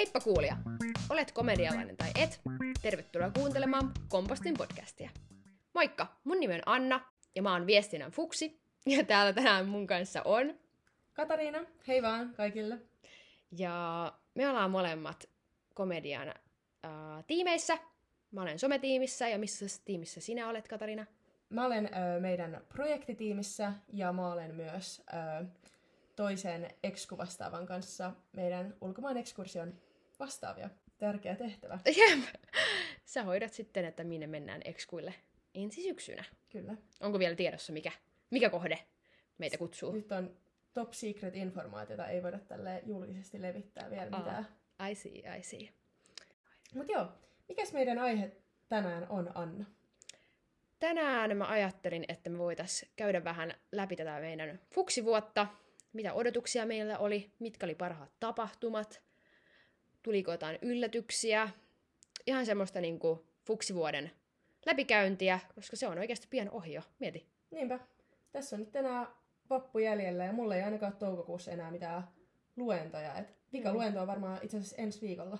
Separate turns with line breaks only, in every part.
Heippa kuulija! Olet komedialainen tai et? Tervetuloa kuuntelemaan Kompostin podcastia. Moikka! Mun nimi on Anna ja mä oon viestinnän fuksi. Ja täällä tänään mun kanssa on...
Katariina, hei vaan kaikille.
Ja me ollaan molemmat komedian äh, tiimeissä. Mä olen sometiimissä ja missä tiimissä sinä olet, Katariina?
Mä olen ö, meidän projektitiimissä ja mä olen myös ö, toisen ekskuvastaavan kanssa meidän ulkomaan ekskursion vastaavia. Tärkeä tehtävä.
Jep. Sä hoidat sitten, että minne mennään ekskuille ensi syksynä.
Kyllä.
Onko vielä tiedossa, mikä, mikä kohde meitä kutsuu?
Nyt on top secret informaatiota, ei voida tälle julkisesti levittää vielä
Aa.
mitään.
I see, I see.
Mut joo, mikäs meidän aihe tänään on, Anna?
Tänään mä ajattelin, että me voitais käydä vähän läpi tätä meidän fuksivuotta, mitä odotuksia meillä oli, mitkä oli parhaat tapahtumat, tuliko jotain yllätyksiä, ihan semmoista niinku fuksivuoden läpikäyntiä, koska se on oikeasti pian ohi jo. Mieti.
Niinpä. Tässä on nyt enää vappu jäljellä ja mulla ei ainakaan toukokuussa enää mitään luentoja. Et vika luento on varmaan itse asiassa ensi viikolla.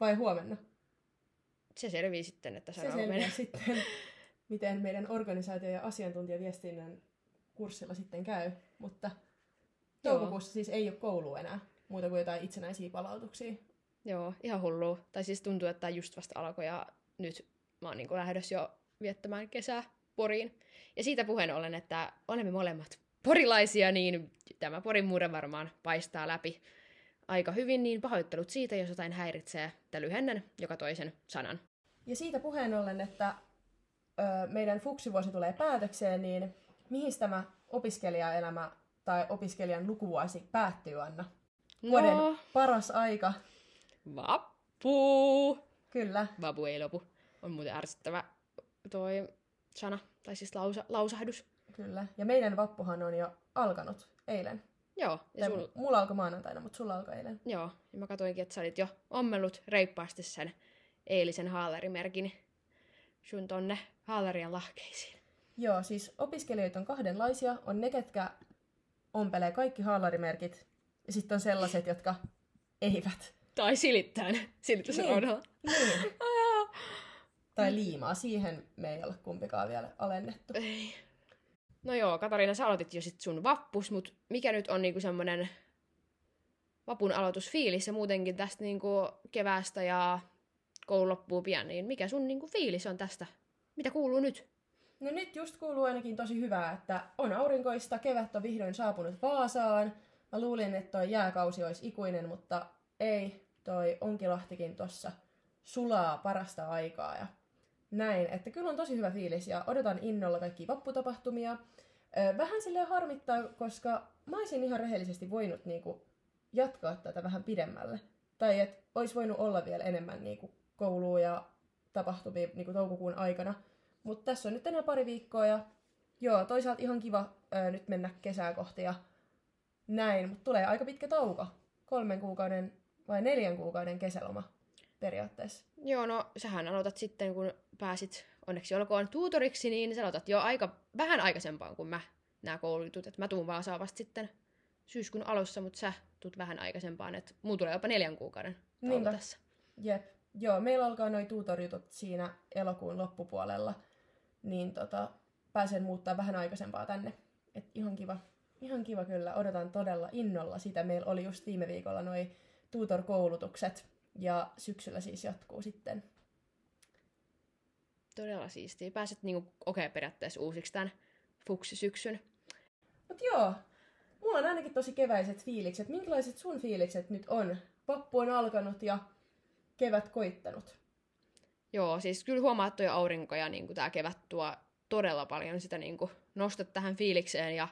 Vai huomenna?
Se selvii sitten, että
Se selviää
menee.
sitten, miten meidän organisaatio- ja asiantuntijaviestinnän kurssilla sitten käy. Mutta
Joo.
toukokuussa siis ei ole koulu enää, muuta kuin jotain itsenäisiä palautuksia.
Joo, ihan hullu. Tai siis tuntuu, että just vasta alkoi ja nyt mä oon niin lähdössä jo viettämään kesää Poriin. Ja siitä puheen ollen, että olemme molemmat porilaisia, niin tämä Porin murre varmaan paistaa läpi aika hyvin, niin pahoittelut siitä, jos jotain häiritsee, että lyhennän joka toisen sanan.
Ja siitä puheen ollen, että ö, meidän fuksivuosi tulee päätökseen, niin mihin tämä opiskelijaelämä tai opiskelijan lukuvuosi päättyy, Anna? Vuoden
No,
paras aika.
Vappu!
Kyllä.
Vapu ei lopu. On muuten ärsyttävä toi sana, tai siis lausa, lausahdus.
Kyllä. Ja meidän vappuhan on jo alkanut eilen.
Joo, ja
Tai
sul,
Mulla alkoi maanantaina, mutta sulla alkoi eilen.
Joo, ja mä katsoinkin, että sä olit jo ommellut reippaasti sen eilisen haalarimerkin sun tonne haalarian lahkeisiin.
Joo, siis opiskelijoita on kahdenlaisia. On ne, ketkä ompelee kaikki haalarimerkit. Ja sitten on sellaiset, jotka eivät.
Tai silittää ne silitysraudalla.
Niin. Tai liimaa. Siihen me ei ole kumpikaan vielä alennettu.
Ei. No joo, Katariina, sä aloitit jo sit sun vappus, mut mikä nyt on niinku semmonen vapun aloitusfiilis ja muutenkin tästä niinku keväästä ja koulu loppuu pian, niin mikä sun niinku fiilis on tästä? Mitä kuuluu nyt?
No nyt just kuuluu ainakin tosi hyvää, että on aurinkoista, kevät on vihdoin saapunut Vaasaan. Mä luulin, että toi jääkausi olisi ikuinen, mutta ei. Toi Onkilahtikin tossa sulaa parasta aikaa ja näin. Että kyllä on tosi hyvä fiilis ja odotan innolla kaikki vapputapahtumia. Vähän silleen harmittaa, koska mä olisin ihan rehellisesti voinut niinku jatkaa tätä vähän pidemmälle. Tai että olisi voinut olla vielä enemmän niinku koulua ja tapahtumia niinku toukokuun aikana. Mutta tässä on nyt enää pari viikkoa ja joo, toisaalta ihan kiva ö, nyt mennä kesää kohti ja näin, mutta tulee aika pitkä tauko. Kolmen kuukauden vai neljän kuukauden kesäloma periaatteessa.
Joo, no sähän aloitat sitten, kun pääsit onneksi olkoon tuutoriksi, niin sä aloitat jo aika vähän aikaisempaan kuin mä nämä koulujutut. Et mä tuun Vaasaan vasta sitten syyskuun alussa, mutta sä tuut vähän aikaisempaan, että muu tulee jopa neljän kuukauden
Niinpä.
tässä.
Jep. Joo, meillä alkaa noin tuutorjutut siinä elokuun loppupuolella, niin tota, pääsen muuttaa vähän aikaisempaa tänne. Et ihan kiva, ihan kiva kyllä. Odotan todella innolla sitä. Meillä oli just viime viikolla noi tutor-koulutukset ja syksyllä siis jatkuu sitten.
Todella siistiä. Pääset niinku okei periaatteessa uusiksi tämän fuksisyksyn.
Mut joo, mulla on ainakin tosi keväiset fiilikset. Minkälaiset sun fiilikset nyt on? Vappu on alkanut ja kevät koittanut.
Joo, siis kyllä huomaa, että toi aurinko ja niin tämä kevät tuo todella paljon sitä niin kuin, nostat tähän fiilikseen ja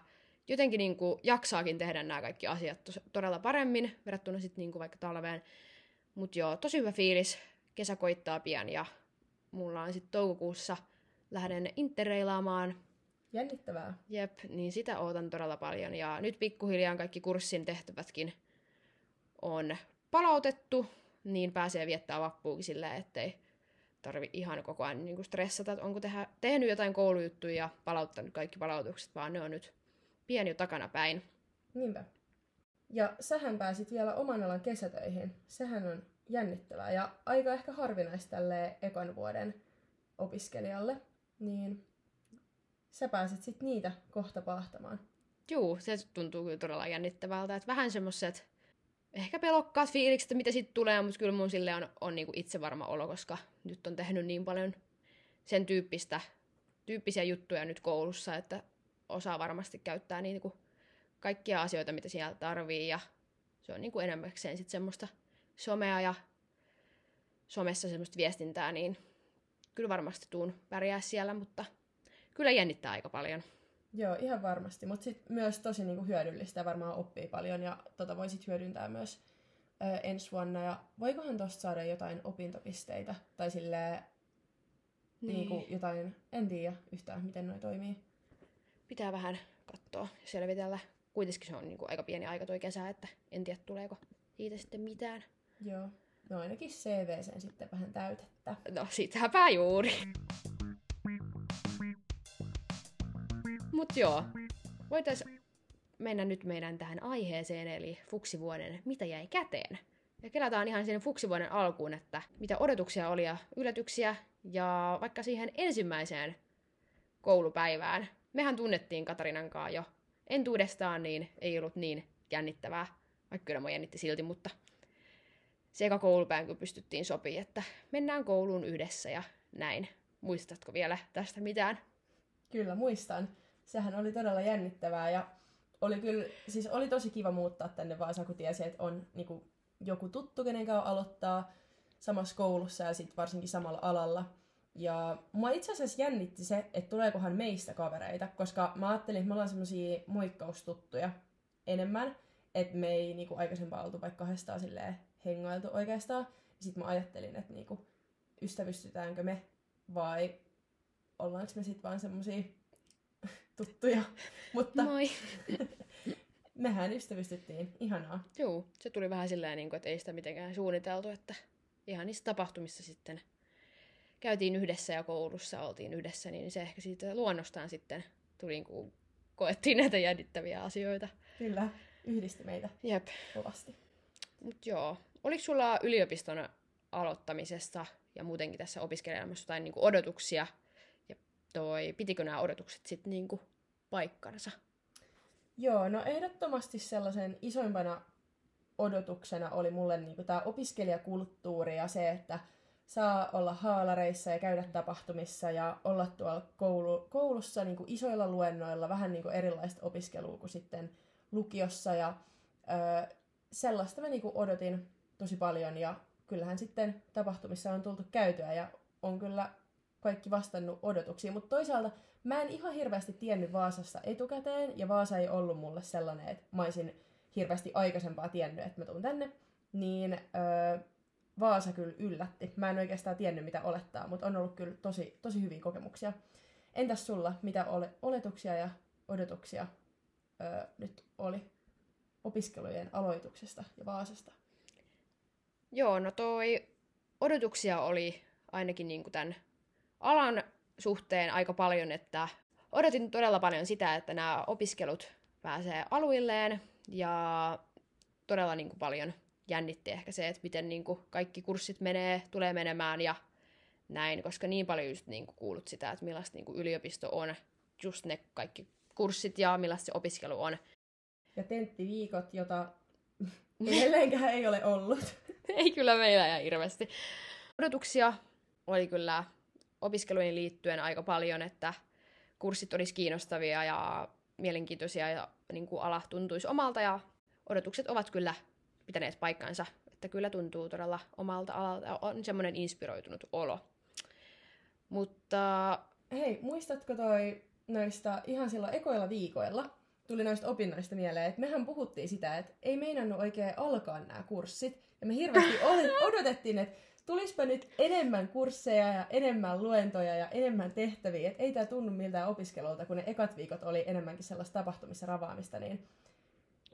jotenkin niin kuin, jaksaakin tehdä nämä kaikki asiat todella paremmin verrattuna sitten niin kuin, vaikka talveen. Mutta joo, tosi hyvä fiilis. Kesä koittaa pian ja mulla on sitten toukokuussa lähden interreilaamaan.
Jännittävää.
Jep, niin sitä ootan todella paljon. Ja nyt pikkuhiljaa kaikki kurssin tehtävätkin on palautettu, niin pääsee viettää vappuukin silleen, ettei tarvi ihan koko ajan niin stressata, että onko tehdä, tehnyt jotain koulujuttuja ja palauttanut kaikki palautukset, vaan ne on nyt pieni jo takana päin.
Niinpä. Ja sähän pääsit vielä oman alan kesätöihin. Sehän on jännittävää ja aika ehkä harvinaista tälle ekan vuoden opiskelijalle. Niin sä pääset sitten niitä kohta pahtamaan.
Juu, se tuntuu kyllä todella jännittävältä. Että vähän semmoiset ehkä pelokkaat fiilikset, että mitä sitten tulee, mutta kyllä mun sille on, on niinku itse varma olo, koska nyt on tehnyt niin paljon sen tyyppistä, tyyppisiä juttuja nyt koulussa, että osaa varmasti käyttää niinku kaikkia asioita, mitä siellä tarvii, ja se on niinku enemmäkseen sitten semmoista somea ja somessa semmoista viestintää, niin kyllä varmasti tuun pärjää siellä, mutta kyllä jännittää aika paljon.
Joo, ihan varmasti, mutta sitten myös tosi niinku hyödyllistä ja varmaan oppii paljon ja tota voisit hyödyntää myös ö, ensi vuonna. Ja voikohan tuosta saada jotain opintopisteitä tai sille niin. niinku jotain, en tiedä yhtään miten noi toimii.
Pitää vähän katsoa ja selvitellä. Kuitenkin se on niinku aika pieni aika toi kesä, että en tiedä tuleeko siitä sitten mitään.
Joo, no ainakin CV sen sitten vähän täytettä.
No sitäpä juuri. Mut joo, voitais mennä nyt meidän tähän aiheeseen, eli fuksivuoden Mitä jäi käteen? Ja kelataan ihan sinne fuksivuoden alkuun, että mitä odotuksia oli ja yllätyksiä, ja vaikka siihen ensimmäiseen koulupäivään. Mehän tunnettiin Katarinan kanssa jo entuudestaan, niin ei ollut niin jännittävää, vaikka kyllä mä jännitti silti, mutta se eka koulupäivän kun pystyttiin sopimaan, että mennään kouluun yhdessä ja näin. Muistatko vielä tästä mitään?
Kyllä muistan sehän oli todella jännittävää ja oli kyllä, siis oli tosi kiva muuttaa tänne Vaasaan, kun tiesi, että on niin kuin, joku tuttu, kenen kanssa aloittaa samassa koulussa ja sitten varsinkin samalla alalla. Ja mua itse asiassa jännitti se, että tuleekohan meistä kavereita, koska mä ajattelin, että me ollaan semmosia moikkaustuttuja enemmän, että me ei niinku aikaisempaa oltu vaikka kahdestaan silleen hengailtu oikeastaan. Sitten mä ajattelin, että niinku, ystävystytäänkö me vai ollaanko me sitten vaan semmosia tuttuja. Mutta
Moi.
mehän ystävystyttiin. Ihanaa.
Joo, se tuli vähän silleen, niin kuin, että ei sitä mitenkään suunniteltu, että ihan niissä tapahtumissa sitten käytiin yhdessä ja koulussa oltiin yhdessä, niin se ehkä siitä luonnostaan sitten tuli, niin kuin, koettiin näitä jännittäviä asioita.
Kyllä, yhdisti meitä
Jep.
kovasti.
Mut joo, oliko sulla yliopiston aloittamisesta ja muutenkin tässä opiskelijamassa jotain niin odotuksia? Ja toi, pitikö nämä odotukset sitten niin paikkansa?
Joo, no ehdottomasti sellaisen isoimpana odotuksena oli mulle niinku tämä opiskelijakulttuuri ja se, että saa olla haalareissa ja käydä tapahtumissa ja olla tuolla koulu, koulussa niinku isoilla luennoilla, vähän niinku erilaista opiskelua kuin sitten lukiossa. Ja ö, sellaista mä niinku odotin tosi paljon ja kyllähän sitten tapahtumissa on tultu käytyä ja on kyllä kaikki vastannut odotuksiin, mutta toisaalta mä en ihan hirveästi tiennyt Vaasasta etukäteen, ja Vaasa ei ollut mulle sellainen, että mä olisin hirveästi aikaisempaa tiennyt, että mä tuun tänne, niin öö, Vaasa kyllä yllätti. Mä en oikeastaan tiennyt, mitä olettaa, mutta on ollut kyllä tosi, tosi hyviä kokemuksia. Entäs sulla, mitä ole, oletuksia ja odotuksia öö, nyt oli opiskelujen aloituksesta ja Vaasasta?
Joo, no toi odotuksia oli ainakin niin kuin tämän alan suhteen aika paljon, että odotin todella paljon sitä, että nämä opiskelut pääsee aluilleen ja todella niin kuin paljon jännitti ehkä se, että miten niin kuin kaikki kurssit menee, tulee menemään ja näin, koska niin paljon just niin kuin kuulut sitä, että millaista niin kuin yliopisto on, just ne kaikki kurssit ja millaista se opiskelu on.
Ja tenttiviikot, jota edelleenkään ei ole ollut.
ei kyllä meillä ihan hirveästi. Odotuksia oli kyllä opiskeluihin liittyen aika paljon, että kurssit olisi kiinnostavia ja mielenkiintoisia ja niin kuin ala tuntuisi omalta ja odotukset ovat kyllä pitäneet paikkansa, että kyllä tuntuu todella omalta alalta on semmoinen inspiroitunut olo. Mutta...
Hei, muistatko toi noista ihan silloin ekoilla viikoilla, tuli noista opinnoista mieleen, että mehän puhuttiin sitä, että ei meinannut oikein alkaa nämä kurssit, ja me hirveästi odotettiin, että tulispa nyt enemmän kursseja ja enemmän luentoja ja enemmän tehtäviä, että ei tämä tunnu miltään opiskelulta, kun ne ekat viikot oli enemmänkin sellaista tapahtumissa ravaamista, niin...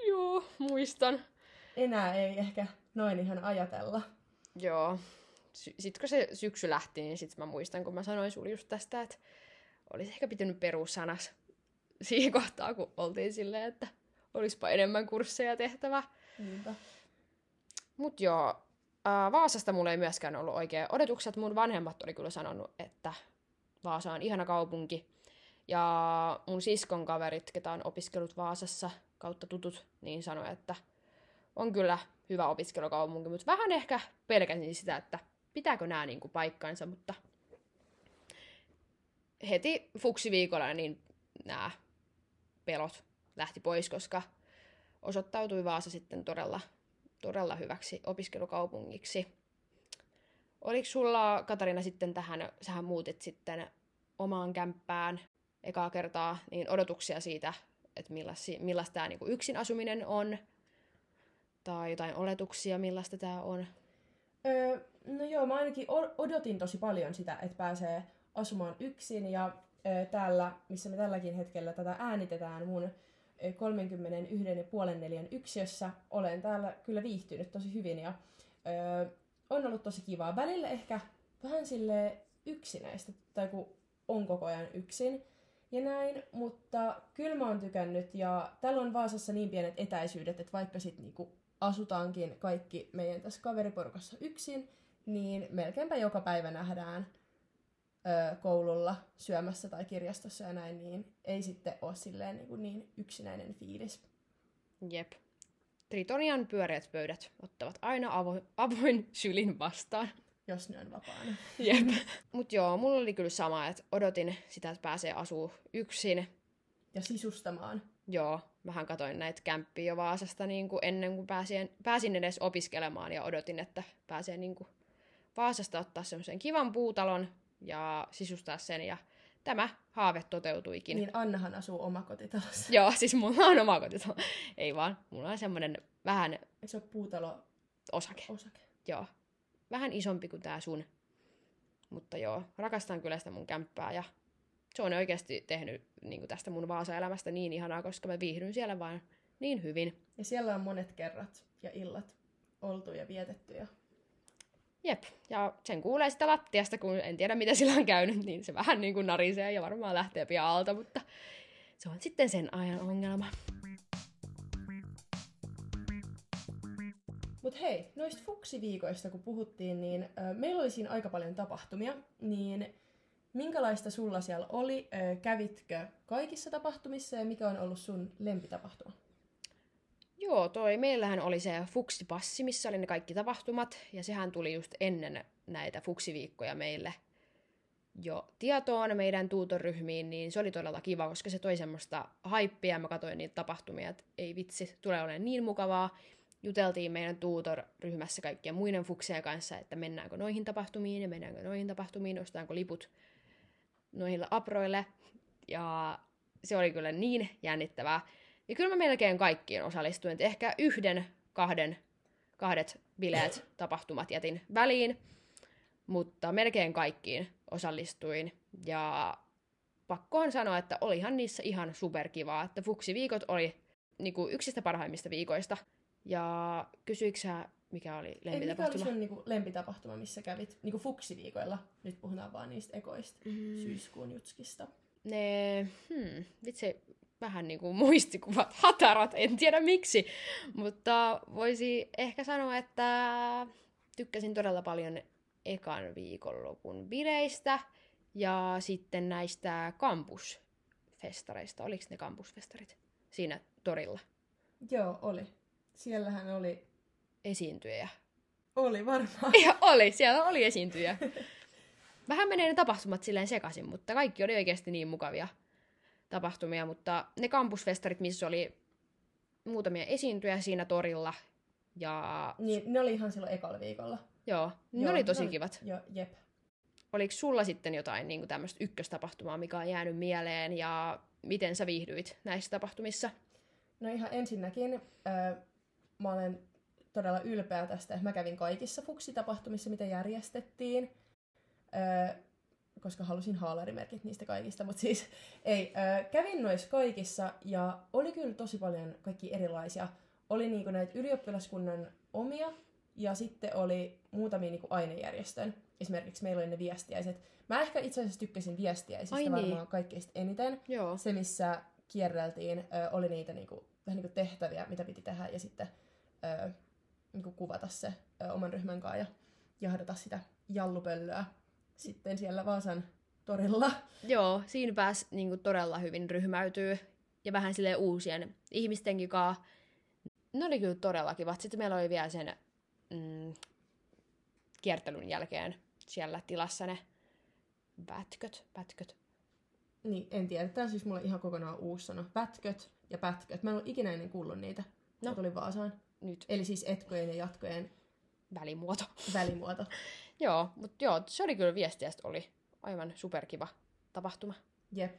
Joo, muistan.
Enää ei ehkä noin ihan ajatella.
Joo. Sitten kun se syksy lähti, niin sitten mä muistan, kun mä sanoin sulle just tästä, että olisi ehkä pitänyt perussanas siihen kohtaan, kun oltiin silleen, että Olispa enemmän kursseja tehtävä.
Niinpä.
Mut joo, Vaasasta mulla ei myöskään ollut oikein odotukset. Mun vanhemmat oli kyllä sanonut, että Vaasa on ihana kaupunki. Ja mun siskon kaverit, ketä on opiskellut Vaasassa kautta tutut, niin sanoi, että on kyllä hyvä opiskelukaupunki, mutta vähän ehkä pelkäsin sitä, että pitääkö nämä niinku paikkansa, mutta heti fuksiviikolla niin nämä pelot lähti pois, koska osoittautui Vaasa sitten todella, todella hyväksi opiskelukaupungiksi. Oliko sulla, Katarina, sitten tähän, sähän muutit sitten omaan kämppään ekaa kertaa, niin odotuksia siitä, että millaista, millaista tämä niinku yksin asuminen on, tai jotain oletuksia, millaista tämä on?
Öö, no joo, mä ainakin odotin tosi paljon sitä, että pääsee asumaan yksin ja ö, täällä, missä me tälläkin hetkellä tätä äänitetään mun 31,5 yksiössä, olen täällä kyllä viihtynyt tosi hyvin ja ö, on ollut tosi kivaa. Välillä ehkä vähän sille yksinäistä, tai kun on koko ajan yksin ja näin, mutta kyllä mä oon tykännyt ja täällä on Vaasassa niin pienet etäisyydet, että vaikka sit niinku asutaankin kaikki meidän tässä kaveriporukassa yksin, niin melkeinpä joka päivä nähdään ö, koululla syömässä tai kirjastossa ja näin, niin ei sitten ole silleen niin, kuin niin yksinäinen fiilis.
Jep. Tritonian pyöreät pöydät ottavat aina avo- avoin sylin vastaan.
Jos ne on vapaana.
Jep. Mut joo, mulla oli kyllä sama, että odotin sitä, että pääsee asuu yksin.
Ja sisustamaan.
Joo, vähän katoin näitä kämppiä jo Vaasasta niin kuin ennen kuin pääsin, pääsin edes opiskelemaan ja odotin, että pääsee niin kuin Vaasasta ottaa semmoisen kivan puutalon ja sisustaa sen ja tämä haave toteutuikin.
Niin Annahan asuu omakotitalossa.
Joo, siis mulla on omakotitalo. Ei vaan, mulla on semmoinen vähän...
Se ole puutalo?
Osake.
Osake.
Joo. Vähän isompi kuin tää sun. Mutta joo, rakastan kyllä sitä mun kämppää ja se on oikeasti tehnyt niin kuin tästä mun Vaasa-elämästä niin ihanaa, koska mä viihdyn siellä vaan niin hyvin.
Ja siellä on monet kerrat ja illat oltu ja vietetty. Ja...
Jep, ja sen kuulee sitä lattiasta, kun en tiedä mitä sillä on käynyt, niin se vähän niin kuin narisee ja varmaan lähtee pian alta, mutta se on sitten sen ajan ongelma.
Mutta hei, noista fuksiviikoista kun puhuttiin, niin äh, meillä oli siinä aika paljon tapahtumia, niin Minkälaista sulla siellä oli? Kävitkö kaikissa tapahtumissa ja mikä on ollut sun lempitapahtuma?
Joo, toi meillähän oli se fuksipassi, missä oli ne kaikki tapahtumat, ja sehän tuli just ennen näitä fuksiviikkoja meille jo tietoon meidän tuutoryhmiin, niin se oli todella kiva, koska se toi semmoista haippia, mä katsoin niitä tapahtumia, että ei vitsi, tulee olemaan niin mukavaa. Juteltiin meidän tuutorryhmässä kaikkien muiden fuksien kanssa, että mennäänkö noihin tapahtumiin ja mennäänkö noihin tapahtumiin, ostetaanko liput noille aproille. Ja se oli kyllä niin jännittävää. Ja kyllä mä melkein kaikkiin osallistuin. Et ehkä yhden, kahden, kahdet bileet, tapahtumat jätin väliin, mutta melkein kaikkiin osallistuin. Ja pakkohan sanoa, että olihan niissä ihan superkivaa, että fuksiviikot oli niinku yksistä parhaimmista viikoista. Ja kysyikö sä mikä oli lempitapahtuma?
Ei, mikä oli sun niinku, lempitapahtuma, missä kävit niinku fuksiviikoilla? Nyt puhutaan vaan niistä ekoista mm. syyskuun jutskista.
Ne, hmm, vitsi, vähän niin kuin muistikuvat hatarat, en tiedä miksi. Mutta voisi ehkä sanoa, että tykkäsin todella paljon ekan viikonlopun bileistä ja sitten näistä kampusfestareista. Oliko ne kampusfestarit siinä torilla?
Joo, oli. Siellähän oli
esiintyjä.
Oli varmaan.
Ja oli, siellä oli esiintyjä. Vähän menee ne tapahtumat silleen sekaisin, mutta kaikki oli oikeasti niin mukavia tapahtumia, mutta ne kampusfestarit, missä oli muutamia esiintyjä siinä torilla. Ja...
Niin, ne oli ihan silloin ekalla viikolla.
Joo, ne Joo, oli tosi ne kivat.
Joo, jep.
Oliko sulla sitten jotain niin tämmöistä ykköstapahtumaa, mikä on jäänyt mieleen, ja miten sä viihdyit näissä tapahtumissa?
No ihan ensinnäkin, äh, mä olen todella ylpeä tästä, että mä kävin kaikissa fuksitapahtumissa, mitä järjestettiin, öö, koska halusin haalarimerkit niistä kaikista, mutta siis ei. Öö, kävin noissa kaikissa ja oli kyllä tosi paljon kaikki erilaisia. Oli niinku näitä ylioppilaskunnan omia ja sitten oli muutamia niinku ainejärjestön. Esimerkiksi meillä oli ne viestiäiset. Mä ehkä itse asiassa tykkäsin viestiäisistä Ai niin. varmaan kaikkein eniten.
Joo.
Se, missä kierreltiin, ö, oli niitä niinku vähän niin kuin tehtäviä, mitä piti tehdä, ja sitten ö, niin kuin kuvata se ö, oman ryhmän kanssa ja jahdata sitä jallupöllöä sitten siellä Vaasan torilla.
Joo, siinä pääsi niin kuin todella hyvin ryhmäytyy ja vähän sille uusien ihmistenkin kanssa. Ne oli kyllä todella kivat. Sitten meillä oli vielä sen mm, kiertelyn jälkeen siellä tilassa ne pätköt, pätköt.
Niin, en tiedä. Tämä on siis mulle ihan kokonaan uusi sana. Pätköt ja pätköt. Mä en ollut ikinä ennen kuullut niitä. No. tuli Vaasaan.
Nyt
Eli siis etkojen ja jatkojen
välimuoto.
välimuoto.
joo, mutta joo, se oli kyllä viestiä, oli aivan superkiva tapahtuma.
Jep.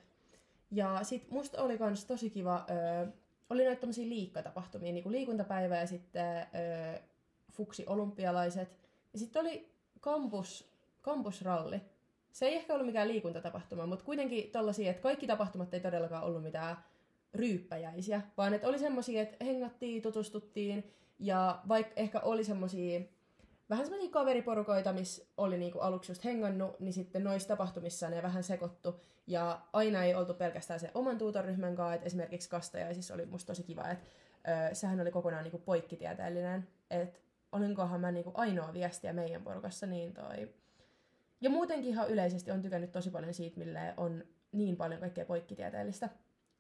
Ja sit musta oli kans tosi kiva, öö, oli näitä tommosia liikkatapahtumia, niinku liikuntapäivä ja sitten öö, fuksi olympialaiset. Ja sitten oli kampus, kampusralli. Se ei ehkä ollut mikään liikuntatapahtuma, mutta kuitenkin tollasia, että kaikki tapahtumat ei todellakaan ollut mitään ryyppäjäisiä, vaan että oli semmosia, että hengattiin, tutustuttiin ja vaikka ehkä oli semmosia vähän semmoisia kaveriporukoita, missä oli niinku aluksi just hengannut, niin sitten noissa tapahtumissa ne vähän sekoittu. Ja aina ei oltu pelkästään se oman tuutoryhmän kanssa, että esimerkiksi kastajaisissa oli musta tosi kiva, että ö, sehän oli kokonaan niinku poikkitieteellinen, että olinkohan mä niinku ainoa viestiä meidän porukassa, niin toi... Ja muutenkin ihan yleisesti on tykännyt tosi paljon siitä, millä on niin paljon kaikkea poikkitieteellistä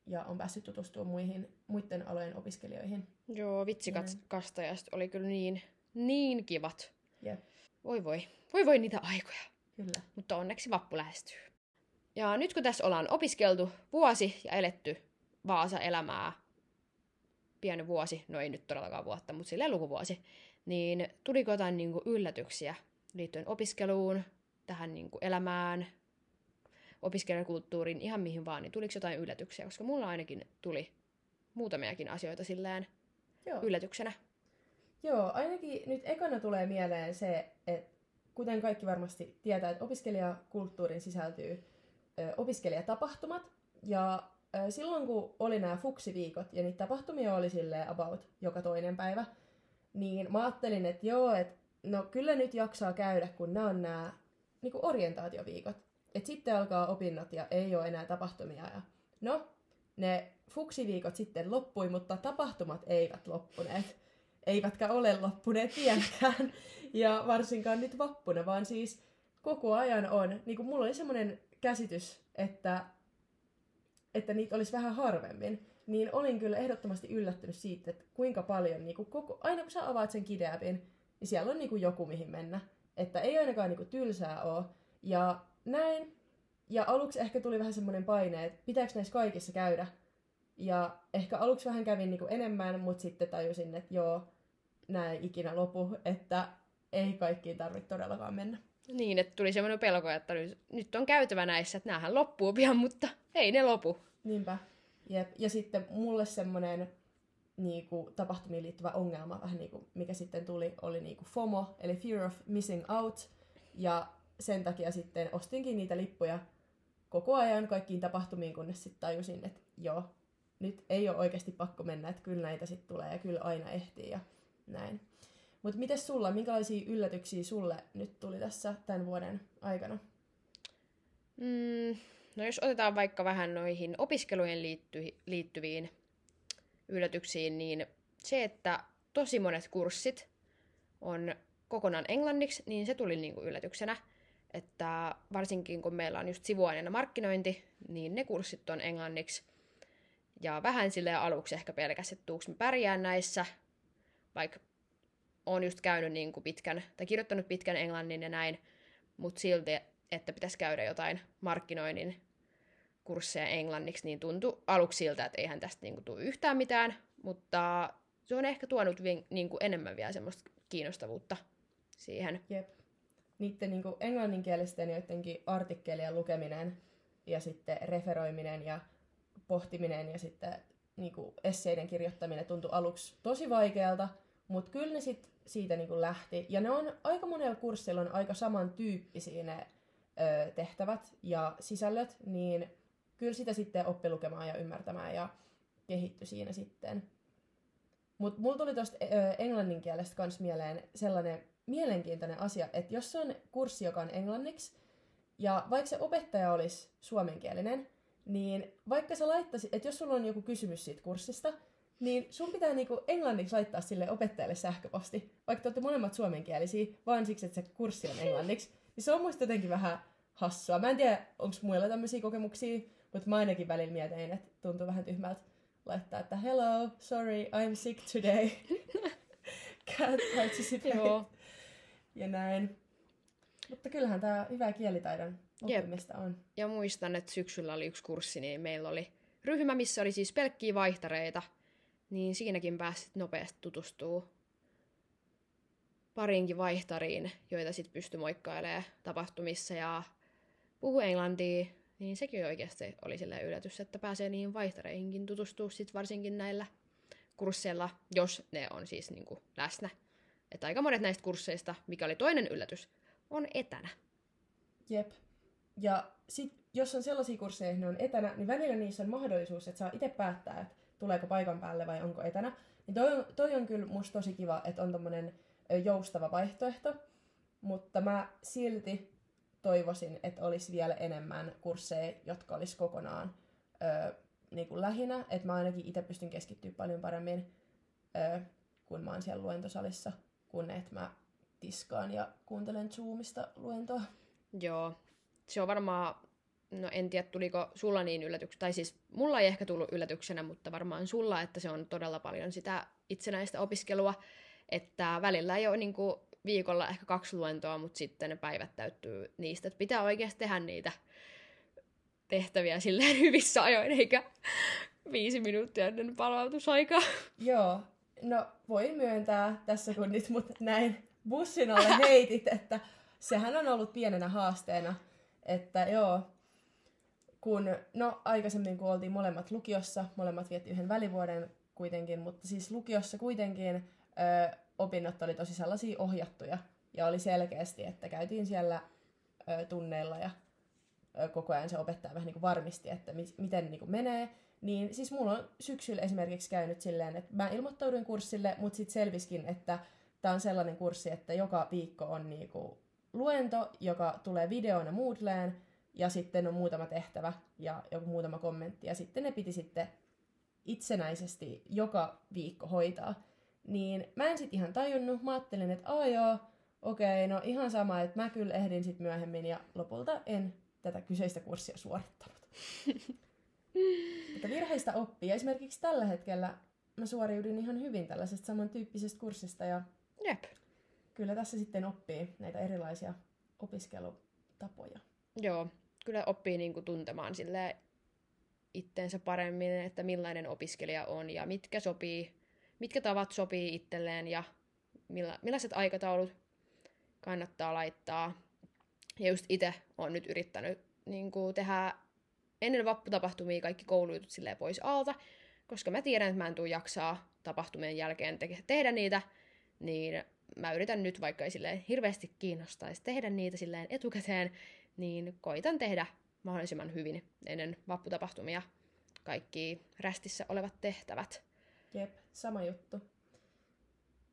ja on päässyt tutustumaan muihin, muiden alojen opiskelijoihin.
Joo, vitsi
Näin.
kastajasta oli kyllä niin, niin kivat.
Jep,
Voi voi, voi voi niitä aikoja.
kyllä.
Mutta onneksi vappu lähestyy. Ja nyt kun tässä ollaan opiskeltu vuosi ja eletty Vaasa-elämää, pieni vuosi, no ei nyt todellakaan vuotta, mutta silleen lukuvuosi, niin tuliko jotain niin kuin yllätyksiä liittyen opiskeluun, tähän niin kuin elämään, opiskelijakulttuuriin, ihan mihin vaan, niin tuliko jotain yllätyksiä, koska mulla ainakin tuli muutamiakin asioita silleen
Joo.
yllätyksenä.
Joo, ainakin nyt ekana tulee mieleen se, että kuten kaikki varmasti tietää, että opiskelijakulttuuriin sisältyy ö, opiskelijatapahtumat. Ja ö, silloin kun oli nämä fuksiviikot ja niitä tapahtumia oli silleen about joka toinen päivä, niin mä ajattelin, että joo, että no kyllä nyt jaksaa käydä, kun nämä on nämä niin orientaatioviikot. Että sitten alkaa opinnot ja ei ole enää tapahtumia. Ja no, ne fuksiviikot sitten loppui, mutta tapahtumat eivät loppuneet eivätkä ole loppuneet vieläkään. Ja varsinkaan nyt vappuna, vaan siis koko ajan on, niin kuin mulla oli semmoinen käsitys, että, että niitä olisi vähän harvemmin. Niin olin kyllä ehdottomasti yllättynyt siitä, että kuinka paljon, niin kuin koko, aina kun sä avaat sen kideäpin, niin siellä on niin kuin joku mihin mennä. Että ei ainakaan niin kuin tylsää ole. Ja näin. Ja aluksi ehkä tuli vähän semmoinen paine, että pitääkö näissä kaikissa käydä. Ja ehkä aluksi vähän kävin niin kuin enemmän, mutta sitten tajusin, että joo, näin ei ikinä lopu, että ei kaikkiin tarvitse todellakaan mennä.
Niin, että tuli semmoinen pelko, että nyt, on käytävä näissä, että näähän loppuu pian, mutta ei ne lopu.
Niinpä. Jep. Ja sitten mulle semmoinen niinku, tapahtumiin liittyvä ongelma, vähän niinku, mikä sitten tuli, oli niinku FOMO, eli Fear of Missing Out. Ja sen takia sitten ostinkin niitä lippuja koko ajan kaikkiin tapahtumiin, kunnes sitten tajusin, että joo, nyt ei ole oikeasti pakko mennä, että kyllä näitä sitten tulee ja kyllä aina ehtii ja näin. Mutta miten sulla, minkälaisia yllätyksiä sulle nyt tuli tässä tämän vuoden aikana?
Mm, no jos otetaan vaikka vähän noihin opiskelujen liitty- liittyviin yllätyksiin, niin se, että tosi monet kurssit on kokonaan englanniksi, niin se tuli niinku yllätyksenä. Että varsinkin kun meillä on just sivuaineena markkinointi, niin ne kurssit on englanniksi. Ja vähän sille aluksi ehkä pelkäs, että tuuks pärjään näissä, vaikka on just käynyt niin kuin pitkän, tai kirjoittanut pitkän englannin ja näin, mutta silti, että pitäisi käydä jotain markkinoinnin kursseja englanniksi, niin tuntui aluksi siltä, että eihän tästä niin kuin, tule yhtään mitään, mutta se on ehkä tuonut niin kuin enemmän vielä semmoista kiinnostavuutta siihen.
Jep. Niiden niin englanninkielisten joidenkin artikkelien lukeminen ja sitten referoiminen ja pohtiminen ja sitten niin kuin esseiden kirjoittaminen tuntui aluksi tosi vaikealta, mutta kyllä ne sit siitä niin kuin lähti. Ja ne on aika monella kurssilla on aika samantyyppisiä ne ö, tehtävät ja sisällöt, niin kyllä sitä sitten oppi lukemaan ja ymmärtämään ja kehittyi siinä sitten. Mutta mulla tuli tuosta englannin kielestä kans mieleen sellainen mielenkiintoinen asia, että jos on kurssi, joka on englanniksi, ja vaikka se opettaja olisi suomenkielinen, niin vaikka sä laittaisit, että jos sulla on joku kysymys siitä kurssista, niin sun pitää niinku englanniksi laittaa sille opettajalle sähköposti, vaikka te olette molemmat suomenkielisiä, vaan siksi, että se kurssi on englanniksi. Niin se on musta jotenkin vähän hassua. Mä en tiedä, onko muilla tämmöisiä kokemuksia, mutta mä ainakin välillä mietin, että tuntuu vähän tyhmältä laittaa, että hello, sorry, I'm sick today. Can't participate.
Joo.
Ja näin. Mutta kyllähän tämä hyvä kielitaidon oppimista on.
Ja muistan, että syksyllä oli yksi kurssi, niin meillä oli ryhmä, missä oli siis pelkkiä vaihtareita. Niin siinäkin pääsit nopeasti tutustuu parinkin vaihtariin, joita sitten pystyi moikkailemaan tapahtumissa ja puhu englantia. Niin sekin oikeasti oli sille yllätys, että pääsee niihin vaihtareihinkin tutustua sit varsinkin näillä kursseilla, jos ne on siis niinku läsnä. Että aika monet näistä kursseista, mikä oli toinen yllätys, on etänä.
Jep. Ja sit, jos on sellaisia kursseja, ne on etänä, niin välillä niissä on mahdollisuus, että saa itse päättää, että tuleeko paikan päälle vai onko etänä. Niin toi on, toi on kyllä musta tosi kiva, että on tommonen joustava vaihtoehto. Mutta mä silti toivoisin, että olisi vielä enemmän kursseja, jotka olisi kokonaan ö, niin kuin lähinä. Että mä ainakin itse pystyn keskittyä paljon paremmin, ö, kun mä oon siellä luentosalissa, kun että mä tiskaan ja kuuntelen Zoomista luentoa.
Joo, se on varmaan, no en tiedä tuliko sulla niin yllätyksenä, tai siis mulla ei ehkä tullut yllätyksenä, mutta varmaan sulla, että se on todella paljon sitä itsenäistä opiskelua, että välillä ei ole niin kuin viikolla ehkä kaksi luentoa, mutta sitten ne päivät täyttyy niistä, että pitää oikeasti tehdä niitä tehtäviä silleen hyvissä ajoin, eikä viisi minuuttia ennen palautusaikaa.
Joo, no voi myöntää tässä kun nyt mut näin bussin alle heitit, että sehän on ollut pienenä haasteena, että joo, kun, no aikaisemmin kun oltiin molemmat lukiossa, molemmat vietti yhden välivuoden kuitenkin, mutta siis lukiossa kuitenkin ö, opinnot oli tosi sellaisia ohjattuja, ja oli selkeästi, että käytiin siellä ö, tunneilla ja ö, koko ajan se opettaja vähän niin kuin varmisti, että mi- miten niin kuin menee, niin siis mulla on syksyllä esimerkiksi käynyt silleen, että mä ilmoittauduin kurssille, mutta sitten selviskin, että tämä on sellainen kurssi, että joka viikko on niinku luento, joka tulee videona Moodleen, ja sitten on muutama tehtävä ja joku muutama kommentti, ja sitten ne piti sitten itsenäisesti joka viikko hoitaa. Niin mä en sit ihan tajunnut, mä ajattelin, että joo, okei, no ihan sama, että mä kyllä ehdin sit myöhemmin, ja lopulta en tätä kyseistä kurssia suorittanut. Mutta virheistä oppii. Ja esimerkiksi tällä hetkellä mä suoriudin ihan hyvin tällaisesta samantyyppisestä kurssista, ja
Jep.
kyllä tässä sitten oppii näitä erilaisia opiskelutapoja.
Joo, kyllä oppii niinku tuntemaan sille itteensä paremmin, että millainen opiskelija on ja mitkä sopii, mitkä tavat sopii itselleen ja milla, millaiset aikataulut kannattaa laittaa. Ja just itse olen nyt yrittänyt niin kuin tehdä ennen vapputapahtumia kaikki koulujutut silleen pois alta, koska mä tiedän, että mä en tuu jaksaa tapahtumien jälkeen te- tehdä niitä, niin mä yritän nyt, vaikka ei silleen hirveästi kiinnostaisi tehdä niitä silleen etukäteen, niin koitan tehdä mahdollisimman hyvin ennen vapputapahtumia kaikki rästissä olevat tehtävät.
Jep, sama juttu.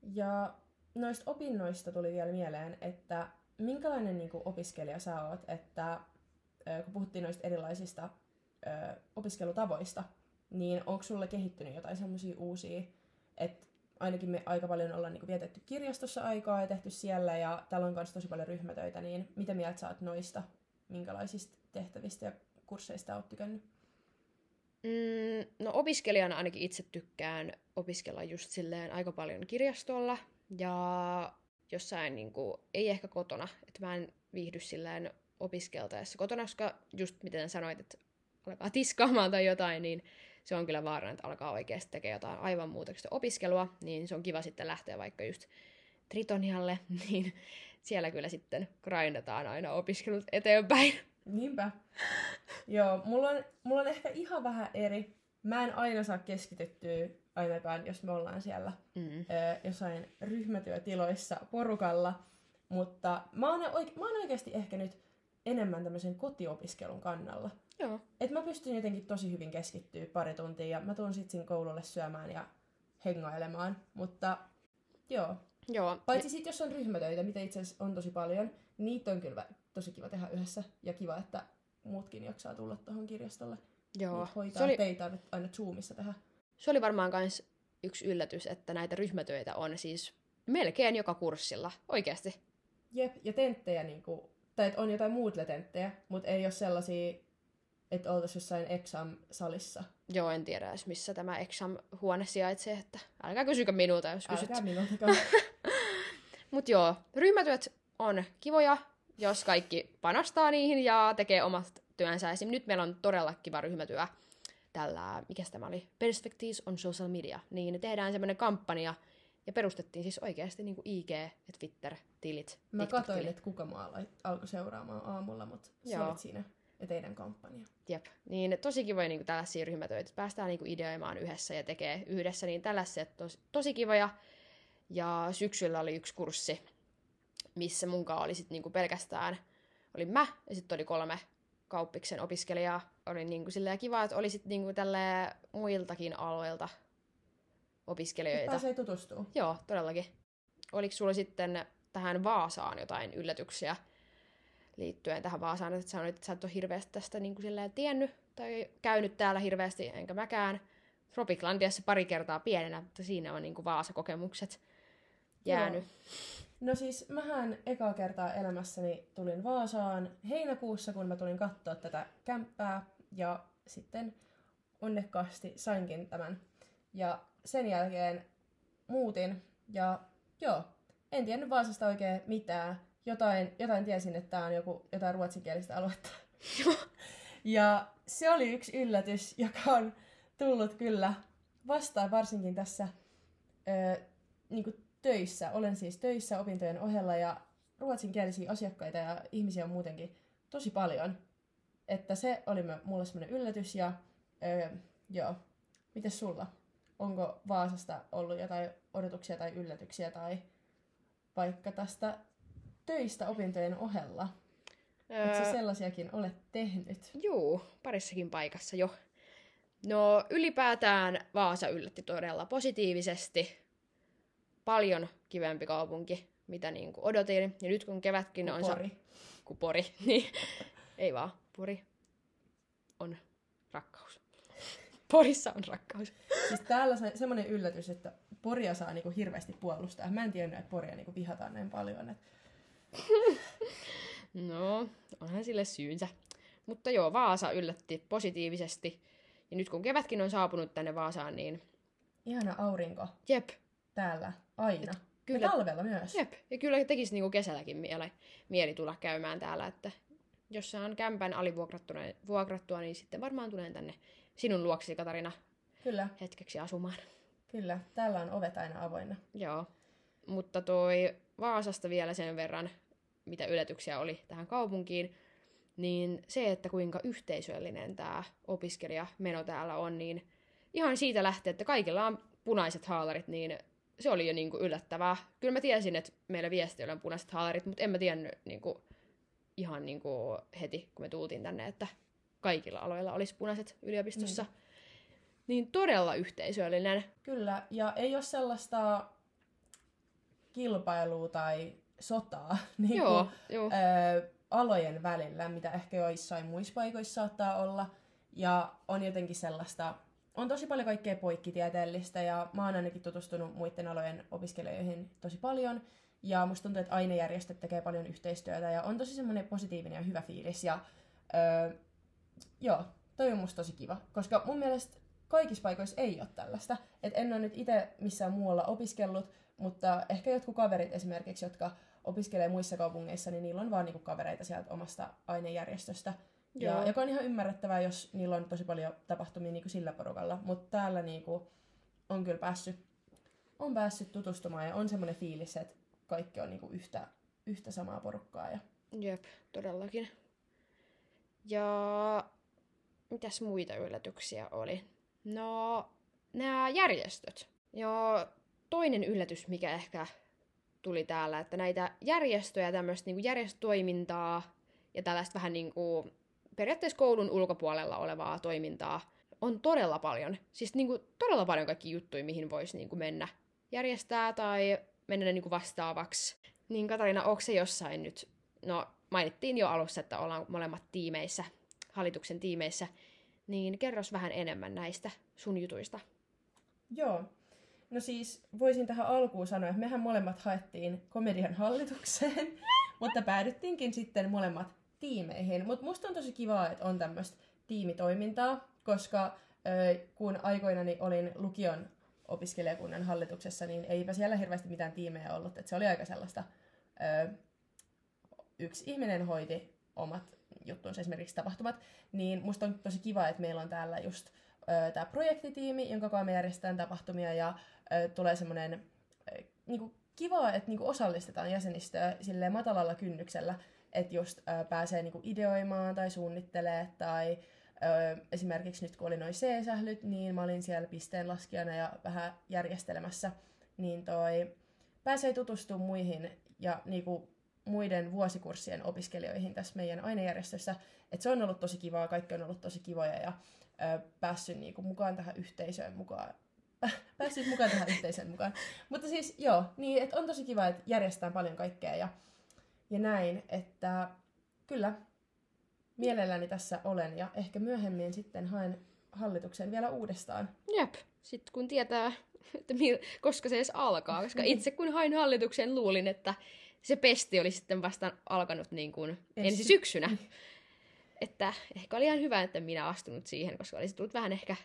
Ja noista opinnoista tuli vielä mieleen, että minkälainen niin kuin, opiskelija sä oot, että kun puhuttiin noista erilaisista opiskelutavoista, niin onko sulle kehittynyt jotain semmoisia uusia, että ainakin me aika paljon ollaan niin kuin, vietetty kirjastossa aikaa ja tehty siellä, ja täällä on myös tosi paljon ryhmätöitä, niin mitä mieltä sä oot noista, minkälaisista tehtävistä ja kursseista oot tykännyt?
Mm, no opiskelijana ainakin itse tykkään opiskella just silleen aika paljon kirjastolla ja jossain niin kuin, ei ehkä kotona, että mä en viihdy silleen opiskeltaessa kotona, koska just miten sanoit, että alkaa tiskaamaan tai jotain, niin se on kyllä vaarana, että alkaa oikeasti tekemään jotain aivan muuta kuin sitä opiskelua, niin se on kiva sitten lähteä vaikka just Tritonialle, niin siellä kyllä sitten grindataan aina opiskelut eteenpäin.
Niinpä. Joo, mulla on, mulla on ehkä ihan vähän eri. Mä en aina saa keskityttyä ainakaan, jos me ollaan siellä
Mm.
ö, jossain ryhmätyötiloissa porukalla. Mutta mä oon, oike- mä oon oikeasti ehkä nyt enemmän tämmöisen kotiopiskelun kannalla.
Joo.
Et mä pystyn jotenkin tosi hyvin keskittyä pari tuntia ja mä tuun sit sinne koululle syömään ja hengailemaan. Mutta joo,
Joo.
Paitsi sitten, jos on ryhmätöitä, mitä itse asiassa on tosi paljon, niin niitä on kyllä tosi kiva tehdä yhdessä. Ja kiva, että muutkin jaksaa tulla tuohon kirjastolle.
Joo.
Niitä hoitaa,
Se oli,
ei tarvitse aina Zoomissa tehdä.
se oli varmaan kans yksi yllätys, että näitä ryhmätöitä on siis melkein joka kurssilla, oikeasti.
Jep, ja tenttejä niinku, tai että on jotain Moodle-tenttejä, mutta ei ole sellaisia, että oltaisiin jossain exam-salissa.
Joo, en tiedä edes missä tämä exam-huone sijaitsee, että älkää kysykö minulta, jos kysyt.
Älkää minultakaan.
Mut joo, ryhmätyöt on kivoja, jos kaikki panostaa niihin ja tekee omat työnsä. Esim. nyt meillä on todella kiva ryhmätyö tällä, mikä tämä oli, Perspectives on Social Media. Niin tehdään semmoinen kampanja, ja perustettiin siis oikeasti niin kuin IG ja Twitter-tilit.
Mä katsoin, että kuka aloi- alkoi seuraamaan aamulla, mutta sä
Joo.
olit siinä ja teidän kampanja.
Jep. Niin tosi kivoja niin tällaisia ryhmätöitä. Päästään niin ideoimaan yhdessä ja tekee yhdessä. Niin tällaisia tosi, tosi kivoja. Ja syksyllä oli yksi kurssi, missä munkaan oli sit niinku pelkästään, oli mä ja sitten oli kolme kauppiksen opiskelijaa. Oli niinku silleen kiva, että oli sitten niinku tälle muiltakin aloilta opiskelijoita.
Pääsee tutustuu.
Joo, todellakin. Oliko sulla sitten tähän Vaasaan jotain yllätyksiä liittyen tähän Vaasaan, että sanoit, että sä et ole hirveästi tästä niin kuin tiennyt tai käynyt täällä hirveästi, enkä mäkään. Tropiclandiassa pari kertaa pienenä, mutta siinä on niin kuin Vaasa-kokemukset jäänyt.
Joo. No siis mähän ekaa kertaa elämässäni tulin Vaasaan heinäkuussa, kun mä tulin katsoa tätä kämppää ja sitten onnekkaasti sainkin tämän. Ja sen jälkeen muutin ja joo, en tiennyt Vaasasta oikein mitään. Jotain, jotain tiesin, että tää on joku, jotain ruotsinkielistä aluetta. ja se oli yksi yllätys, joka on tullut kyllä vastaan varsinkin tässä ö, niin kuin töissä. Olen siis töissä opintojen ohella ja ruotsinkielisiä asiakkaita ja ihmisiä on muutenkin tosi paljon. Että se oli mulle semmoinen yllätys ja öö, joo. Mites sulla? Onko Vaasasta ollut jotain odotuksia tai yllätyksiä tai vaikka tästä töistä opintojen ohella? Öö... sä sellaisiakin olet tehnyt?
Juu, parissakin paikassa jo. No ylipäätään Vaasa yllätti todella positiivisesti. Paljon kivempi kaupunki, mitä niin kuin odotin. Ja nyt kun kevätkin on...
Pori.
Sa- kuin Pori. Niin. Ei vaan, Pori on rakkaus. Porissa on rakkaus.
Siis täällä se, semmoinen yllätys, että Poria saa niinku hirveästi puolustaa. Mä en tiennyt, että Poria niinku vihataan näin paljon. Et...
No, onhan sille syynsä. Mutta joo, Vaasa yllätti positiivisesti. Ja nyt kun kevätkin on saapunut tänne Vaasaan, niin
Ihana aurinko
jep,
täällä aina.
Kyllä.
Kyllä. Ja talvella myös.
jep. Ja kyllä tekisi niinku kesälläkin miele, mieli tulla käymään täällä, että jos saan kämpän alivuokrattua, vuokrattua, niin sitten varmaan tulen tänne sinun luoksesi, Katarina,
Kyllä,
hetkeksi asumaan.
kyllä. Täällä on ovet aina avoinna.
Joo. Mutta toi Vaasasta vielä sen verran, mitä yllätyksiä oli tähän kaupunkiin, niin se, että kuinka yhteisöllinen tämä opiskelijameno täällä on, niin ihan siitä lähtee, että kaikilla on punaiset haalarit, niin se oli jo niinku yllättävää. Kyllä mä tiesin, että meillä viestiöllä on punaiset haalarit, mutta en mä tiennyt niinku, ihan niinku heti, kun me tultiin tänne, että kaikilla aloilla olisi punaiset yliopistossa.
Mm.
Niin todella yhteisöllinen.
Kyllä, ja ei ole sellaista kilpailua tai sotaa niin
Joo, joo.
ö, alojen välillä, mitä ehkä joissain muissa paikoissa saattaa olla. Ja on jotenkin sellaista, on tosi paljon kaikkea poikkitieteellistä ja mä oon ainakin tutustunut muiden alojen opiskelijoihin tosi paljon. Ja musta tuntuu, että ainejärjestöt tekee paljon yhteistyötä ja on tosi semmoinen positiivinen ja hyvä fiilis. Ja öö, joo, toi on musta tosi kiva, koska mun mielestä kaikissa paikoissa ei ole tällaista. Et en ole nyt itse missään muualla opiskellut, mutta ehkä jotkut kaverit esimerkiksi, jotka opiskelee muissa kaupungeissa, niin niillä on vaan niinku kavereita sieltä omasta ainejärjestöstä. Ja,
Joo.
joka on ihan ymmärrettävää, jos niillä on tosi paljon tapahtumia niinku sillä porukalla. Mutta täällä niinku on kyllä päässyt, on päässyt tutustumaan ja on semmoinen fiilis, että kaikki on niinku yhtä, yhtä samaa porukkaa. Ja...
Jep, todellakin. Ja mitäs muita yllätyksiä oli? No, nämä järjestöt. Ja toinen yllätys, mikä ehkä tuli täällä, että näitä järjestöjä, tämmöistä niinku järjestötoimintaa ja tällaista vähän niinku periaatteessa koulun ulkopuolella olevaa toimintaa on todella paljon. Siis niinku todella paljon kaikki juttuja, mihin voisi niinku mennä järjestää tai mennä niinku vastaavaksi. Niin Katarina, onko se jossain nyt? No, mainittiin jo alussa, että ollaan molemmat tiimeissä, hallituksen tiimeissä. Niin kerros vähän enemmän näistä sun jutuista.
Joo. No siis voisin tähän alkuun sanoa, että mehän molemmat haettiin komedian hallitukseen, mutta päädyttiinkin sitten molemmat tiimeihin. Mutta musta on tosi kiva, että on tämmöistä tiimitoimintaa, koska kun aikoinani olin lukion opiskelijakunnan hallituksessa, niin eipä siellä hirveästi mitään tiimejä ollut. Et se oli aika sellaista, ö, yksi ihminen hoiti omat juttunsa, esimerkiksi tapahtumat, niin musta on tosi kiva, että meillä on täällä just tämä projektitiimi, jonka kanssa me järjestetään tapahtumia ja ö, tulee semmoinen niinku, kiva, että niinku, osallistetaan jäsenistöä silleen matalalla kynnyksellä, että just ö, pääsee niinku, ideoimaan tai suunnittelee tai ö, esimerkiksi nyt kun oli noin C-sählyt, niin mä olin siellä pisteenlaskijana ja vähän järjestelemässä, niin toi pääsee tutustumaan muihin ja niinku, muiden vuosikurssien opiskelijoihin tässä meidän ainejärjestössä. Et se on ollut tosi kivaa, kaikki on ollut tosi kivoja ja ö, päässyt niinku mukaan tähän yhteisöön mukaan. päässyt mukaan tähän yhteisöön mukaan. Mutta siis joo, niin että on tosi kiva, että järjestetään paljon kaikkea ja, ja näin, että kyllä mielelläni tässä olen ja ehkä myöhemmin sitten haen hallituksen vielä uudestaan.
Jep, sitten kun tietää, että mil, koska se edes alkaa, koska itse kun hain hallituksen luulin, että se pesti oli sitten vasta alkanut niin kuin ensi syksynä. Että ehkä oli ihan hyvä, että minä astunut siihen, koska olisi tullut vähän ehkä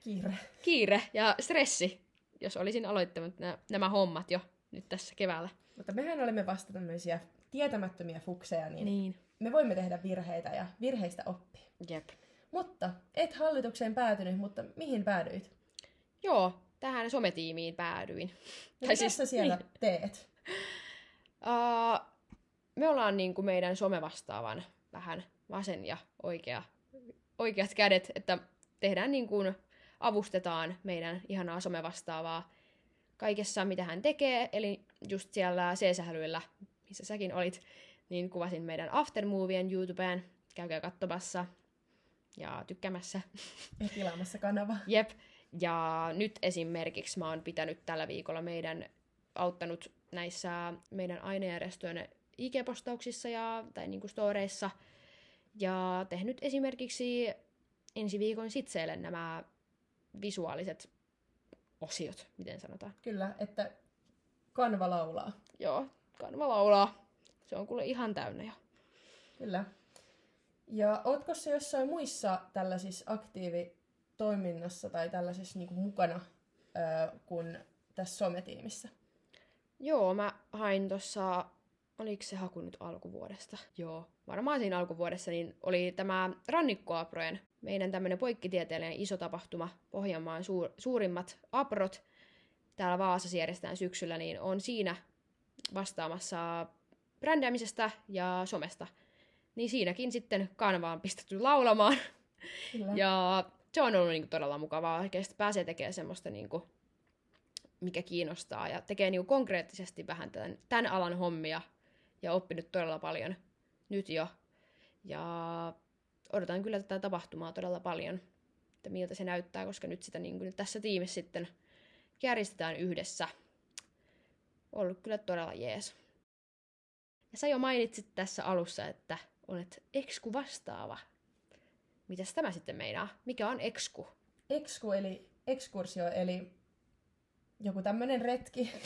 kiire,
kiire ja stressi, jos olisin aloittanut nämä, nämä hommat jo nyt tässä keväällä.
Mutta mehän olemme vasta tämmöisiä tietämättömiä fukseja, niin,
Niin.
me voimme tehdä virheitä ja virheistä oppia.
Jep.
Mutta et hallitukseen päätynyt, mutta mihin päädyit?
Joo, tähän sometiimiin päädyin.
No, mitä siis, sä siellä niin. teet?
Uh, me ollaan niin kuin meidän somevastaavan vähän vasen ja oikea, oikeat kädet, että tehdään niin kuin, avustetaan meidän ihanaa somevastaavaa kaikessa, mitä hän tekee. Eli just siellä C-sählyillä, missä säkin olit, niin kuvasin meidän Aftermovien YouTubeen. Käykää katsomassa ja tykkäämässä.
Ja tilaamassa kanava.
Jep. Ja nyt esimerkiksi mä oon pitänyt tällä viikolla meidän auttanut näissä meidän ainejärjestöjen IG-postauksissa ja, tai niin kuin storeissa. Ja tehnyt esimerkiksi ensi viikon sitseille nämä visuaaliset osiot, miten sanotaan.
Kyllä, että kanva laulaa.
Joo, kanva laulaa. Se on kuule ihan täynnä jo.
Kyllä. Ja ootko se jossain muissa tällaisissa aktiivitoiminnassa tai tällaisissa niin kuin mukana kuin tässä sometiimissä?
Joo, mä hain tuossa, oliko se haku nyt alkuvuodesta? Joo, varmaan siinä alkuvuodessa, niin oli tämä Rannikkoaprojen, meidän tämmöinen poikkitieteellinen iso tapahtuma, Pohjanmaan suur, suurimmat aprot, täällä Vaasassa järjestetään syksyllä, niin on siinä vastaamassa brändäämisestä ja somesta. Niin siinäkin sitten kanvaan pistetty laulamaan.
Kyllä.
Ja se on ollut niin todella mukavaa. Oikeasti pääsee tekemään semmoista niin kuin, mikä kiinnostaa ja tekee niin konkreettisesti vähän tämän, tämän alan hommia ja oppinut todella paljon nyt jo. Ja odotan kyllä tätä tapahtumaa todella paljon, että miltä se näyttää, koska nyt sitä niin kuin, tässä tiimissä sitten järjestetään yhdessä. Ollut kyllä todella jees. Ja sä jo mainitsit tässä alussa, että olet eksku vastaava. Mitäs tämä sitten meinaa? Mikä on eksku?
Eksku eli ekskursio, eli joku tämmönen retki.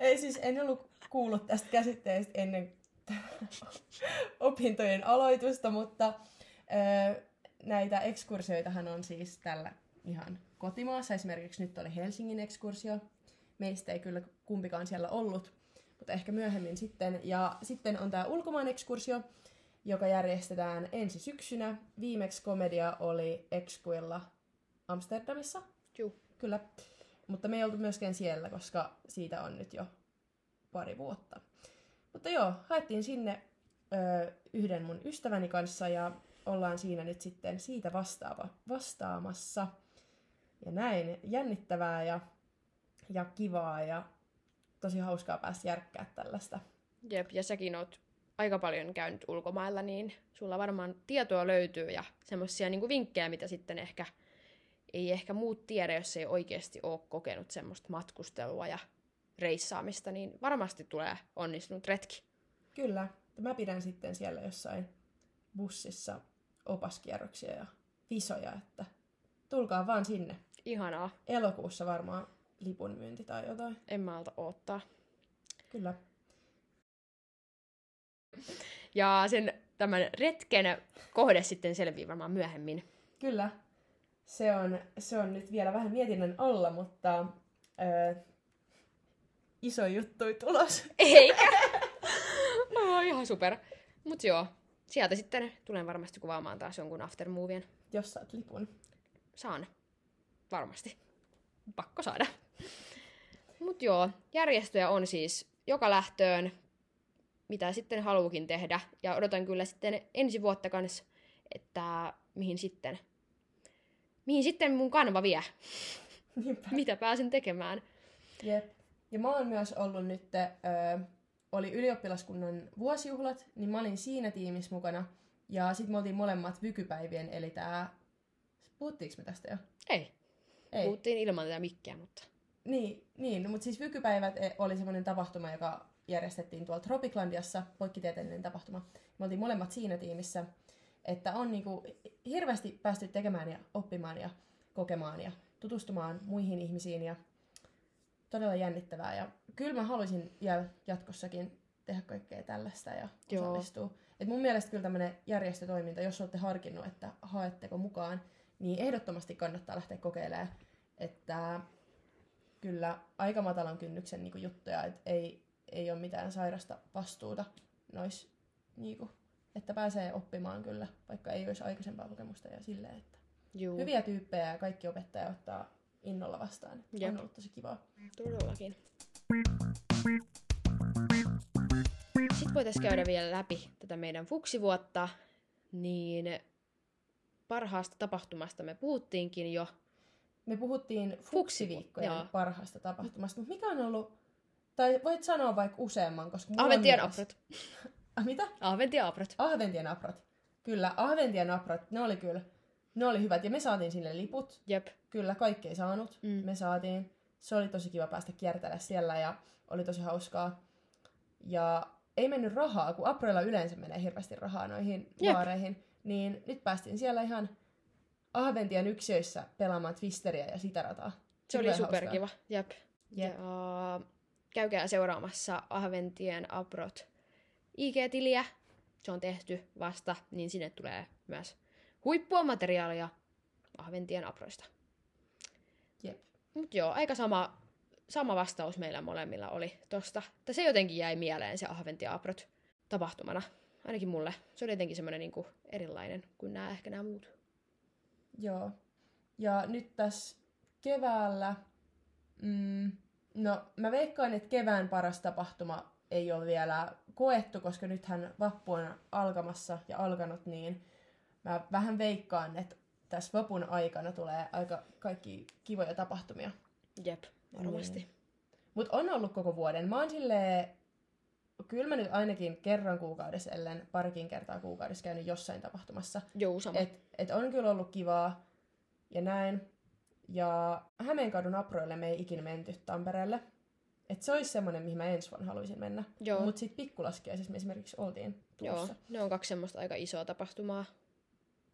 Ei siis, en ollut kuullut tästä käsitteestä ennen opintojen aloitusta, mutta ö, näitä ekskursioitahan on siis tällä ihan kotimaassa. Esimerkiksi nyt oli Helsingin ekskursio. Meistä ei kyllä kumpikaan siellä ollut, mutta ehkä myöhemmin sitten. Ja sitten on tämä ulkomaan ekskursio, joka järjestetään ensi syksynä. Viimeksi komedia oli Exquilla Amsterdamissa.
Juu.
Kyllä. Mutta me ei oltu myöskään siellä, koska siitä on nyt jo pari vuotta. Mutta joo, haettiin sinne ö, yhden mun ystäväni kanssa ja ollaan siinä nyt sitten siitä vastaava, vastaamassa. Ja näin, jännittävää ja, ja kivaa ja tosi hauskaa päästä järkkää tällaista.
Jep, ja säkin oot aika paljon käynyt ulkomailla, niin sulla varmaan tietoa löytyy ja semmoisia niin vinkkejä, mitä sitten ehkä ei ehkä muut tiedä, jos ei oikeasti ole kokenut semmoista matkustelua ja reissaamista, niin varmasti tulee onnistunut retki.
Kyllä, mä pidän sitten siellä jossain bussissa opaskierroksia ja visoja, että tulkaa vaan sinne.
Ihanaa.
Elokuussa varmaan lipun myynti tai jotain.
En mä alta oottaa.
Kyllä.
Ja sen tämän retken kohde sitten selvii varmaan myöhemmin.
Kyllä. Se on, se on nyt vielä vähän mietinnän alla, mutta öö, iso juttu tulos.
Eikä? oh, ihan super. Mut joo, sieltä sitten tulen varmasti kuvaamaan taas jonkun aftermovien.
Jos saat lipun.
Saan. Varmasti. Pakko saada. Mut joo, järjestöjä on siis joka lähtöön, mitä sitten haluukin tehdä. Ja odotan kyllä sitten ensi vuotta kanssa, että mihin sitten, mihin sitten mun kanva vie.
Niinpä.
Mitä pääsen tekemään.
Jep. Ja mä oon myös ollut nyt, öö, oli ylioppilaskunnan vuosijuhlat, niin mä olin siinä tiimissä mukana. Ja sitten me oltiin molemmat vykypäivien, eli tää... Puhuttiinko me tästä jo?
Ei.
Ei.
Puhuttiin ilman tätä mikkiä, mutta...
Niin, niin no, mutta siis Vykypäivät e- oli semmoinen tapahtuma, joka järjestettiin tuolla Tropiclandiassa, poikkitieteellinen tapahtuma. Me oltiin molemmat siinä tiimissä, että on niinku hirveästi päästy tekemään ja oppimaan ja kokemaan ja tutustumaan muihin ihmisiin ja todella jännittävää. Ja kyllä mä haluaisin vielä jatkossakin tehdä kaikkea tällaista ja
Joo.
osallistua. Et mun mielestä kyllä tämmöinen järjestötoiminta, jos olette harkinnut, että haetteko mukaan, niin ehdottomasti kannattaa lähteä kokeilemaan. Että kyllä aika matalan kynnyksen niin juttuja, että ei, ei ole mitään sairasta vastuuta nois, niin kuin, että pääsee oppimaan kyllä, vaikka ei olisi aikaisempaa kokemusta ja silleen, että
Juu,
hyviä tyyppejä ja kaikki opettaja ottaa innolla vastaan.
Jep.
On ollut tosi kivaa.
todellakin. Sitten voitaisiin käydä vielä läpi tätä meidän fuksivuotta, niin parhaasta tapahtumasta me puhuttiinkin jo.
Me puhuttiin fuksiviikkojen
joo.
parhaasta tapahtumasta, mutta mikä on ollut, tai voit sanoa vaikka useamman, koska
Ahventien
myös-
aprot.
Ah, mitä?
Ahventien aprot.
Ahventien aprot. Kyllä, Ahventien aprot, ne oli kyllä, ne oli hyvät. Ja me saatiin sinne liput.
Jep.
Kyllä, kaikki ei saanut.
Mm.
Me saatiin. Se oli tosi kiva päästä kiertelemään siellä ja oli tosi hauskaa. Ja ei mennyt rahaa, kun aproilla yleensä menee hirveästi rahaa noihin
Jep.
baareihin. Niin nyt päästiin siellä ihan Ahventien yksiöissä pelaamaan Twisteriä ja sitä rataa.
Se oli superkiva. Jep.
Jep.
Ja käykää seuraamassa Ahventien aprot IG-tiliä. Se on tehty vasta, niin sinne tulee myös huippua materiaalia Ahventien aproista.
Jep.
Mut joo, aika sama, sama vastaus meillä molemmilla oli tosta. Että se jotenkin jäi mieleen se Ahventien aprot tapahtumana. Ainakin mulle. Se oli jotenkin semmoinen niinku erilainen kuin nämä ehkä nämä muut.
Joo. Ja nyt tässä keväällä, mm, no mä veikkaan, että kevään paras tapahtuma ei ole vielä koettu, koska nythän vappu on alkamassa ja alkanut, niin mä vähän veikkaan, että tässä vapun aikana tulee aika kaikki kivoja tapahtumia.
Jep, varmasti.
Niin. Mutta on ollut koko vuoden. Mä oon silleen, kyllä mä nyt ainakin kerran kuukaudessa, ellen parikin kertaa kuukaudessa käynyt jossain tapahtumassa.
Joo, sama.
Et, et on kyllä ollut kivaa ja näin. Ja Hämeenkadun aproille me ei ikinä menty Tampereelle. Et se olisi semmoinen, mihin mä ensi vuonna haluaisin mennä. Mutta sitten pikkulaskiaisessa me esimerkiksi oltiin
Joo, ne on kaksi semmoista aika isoa tapahtumaa.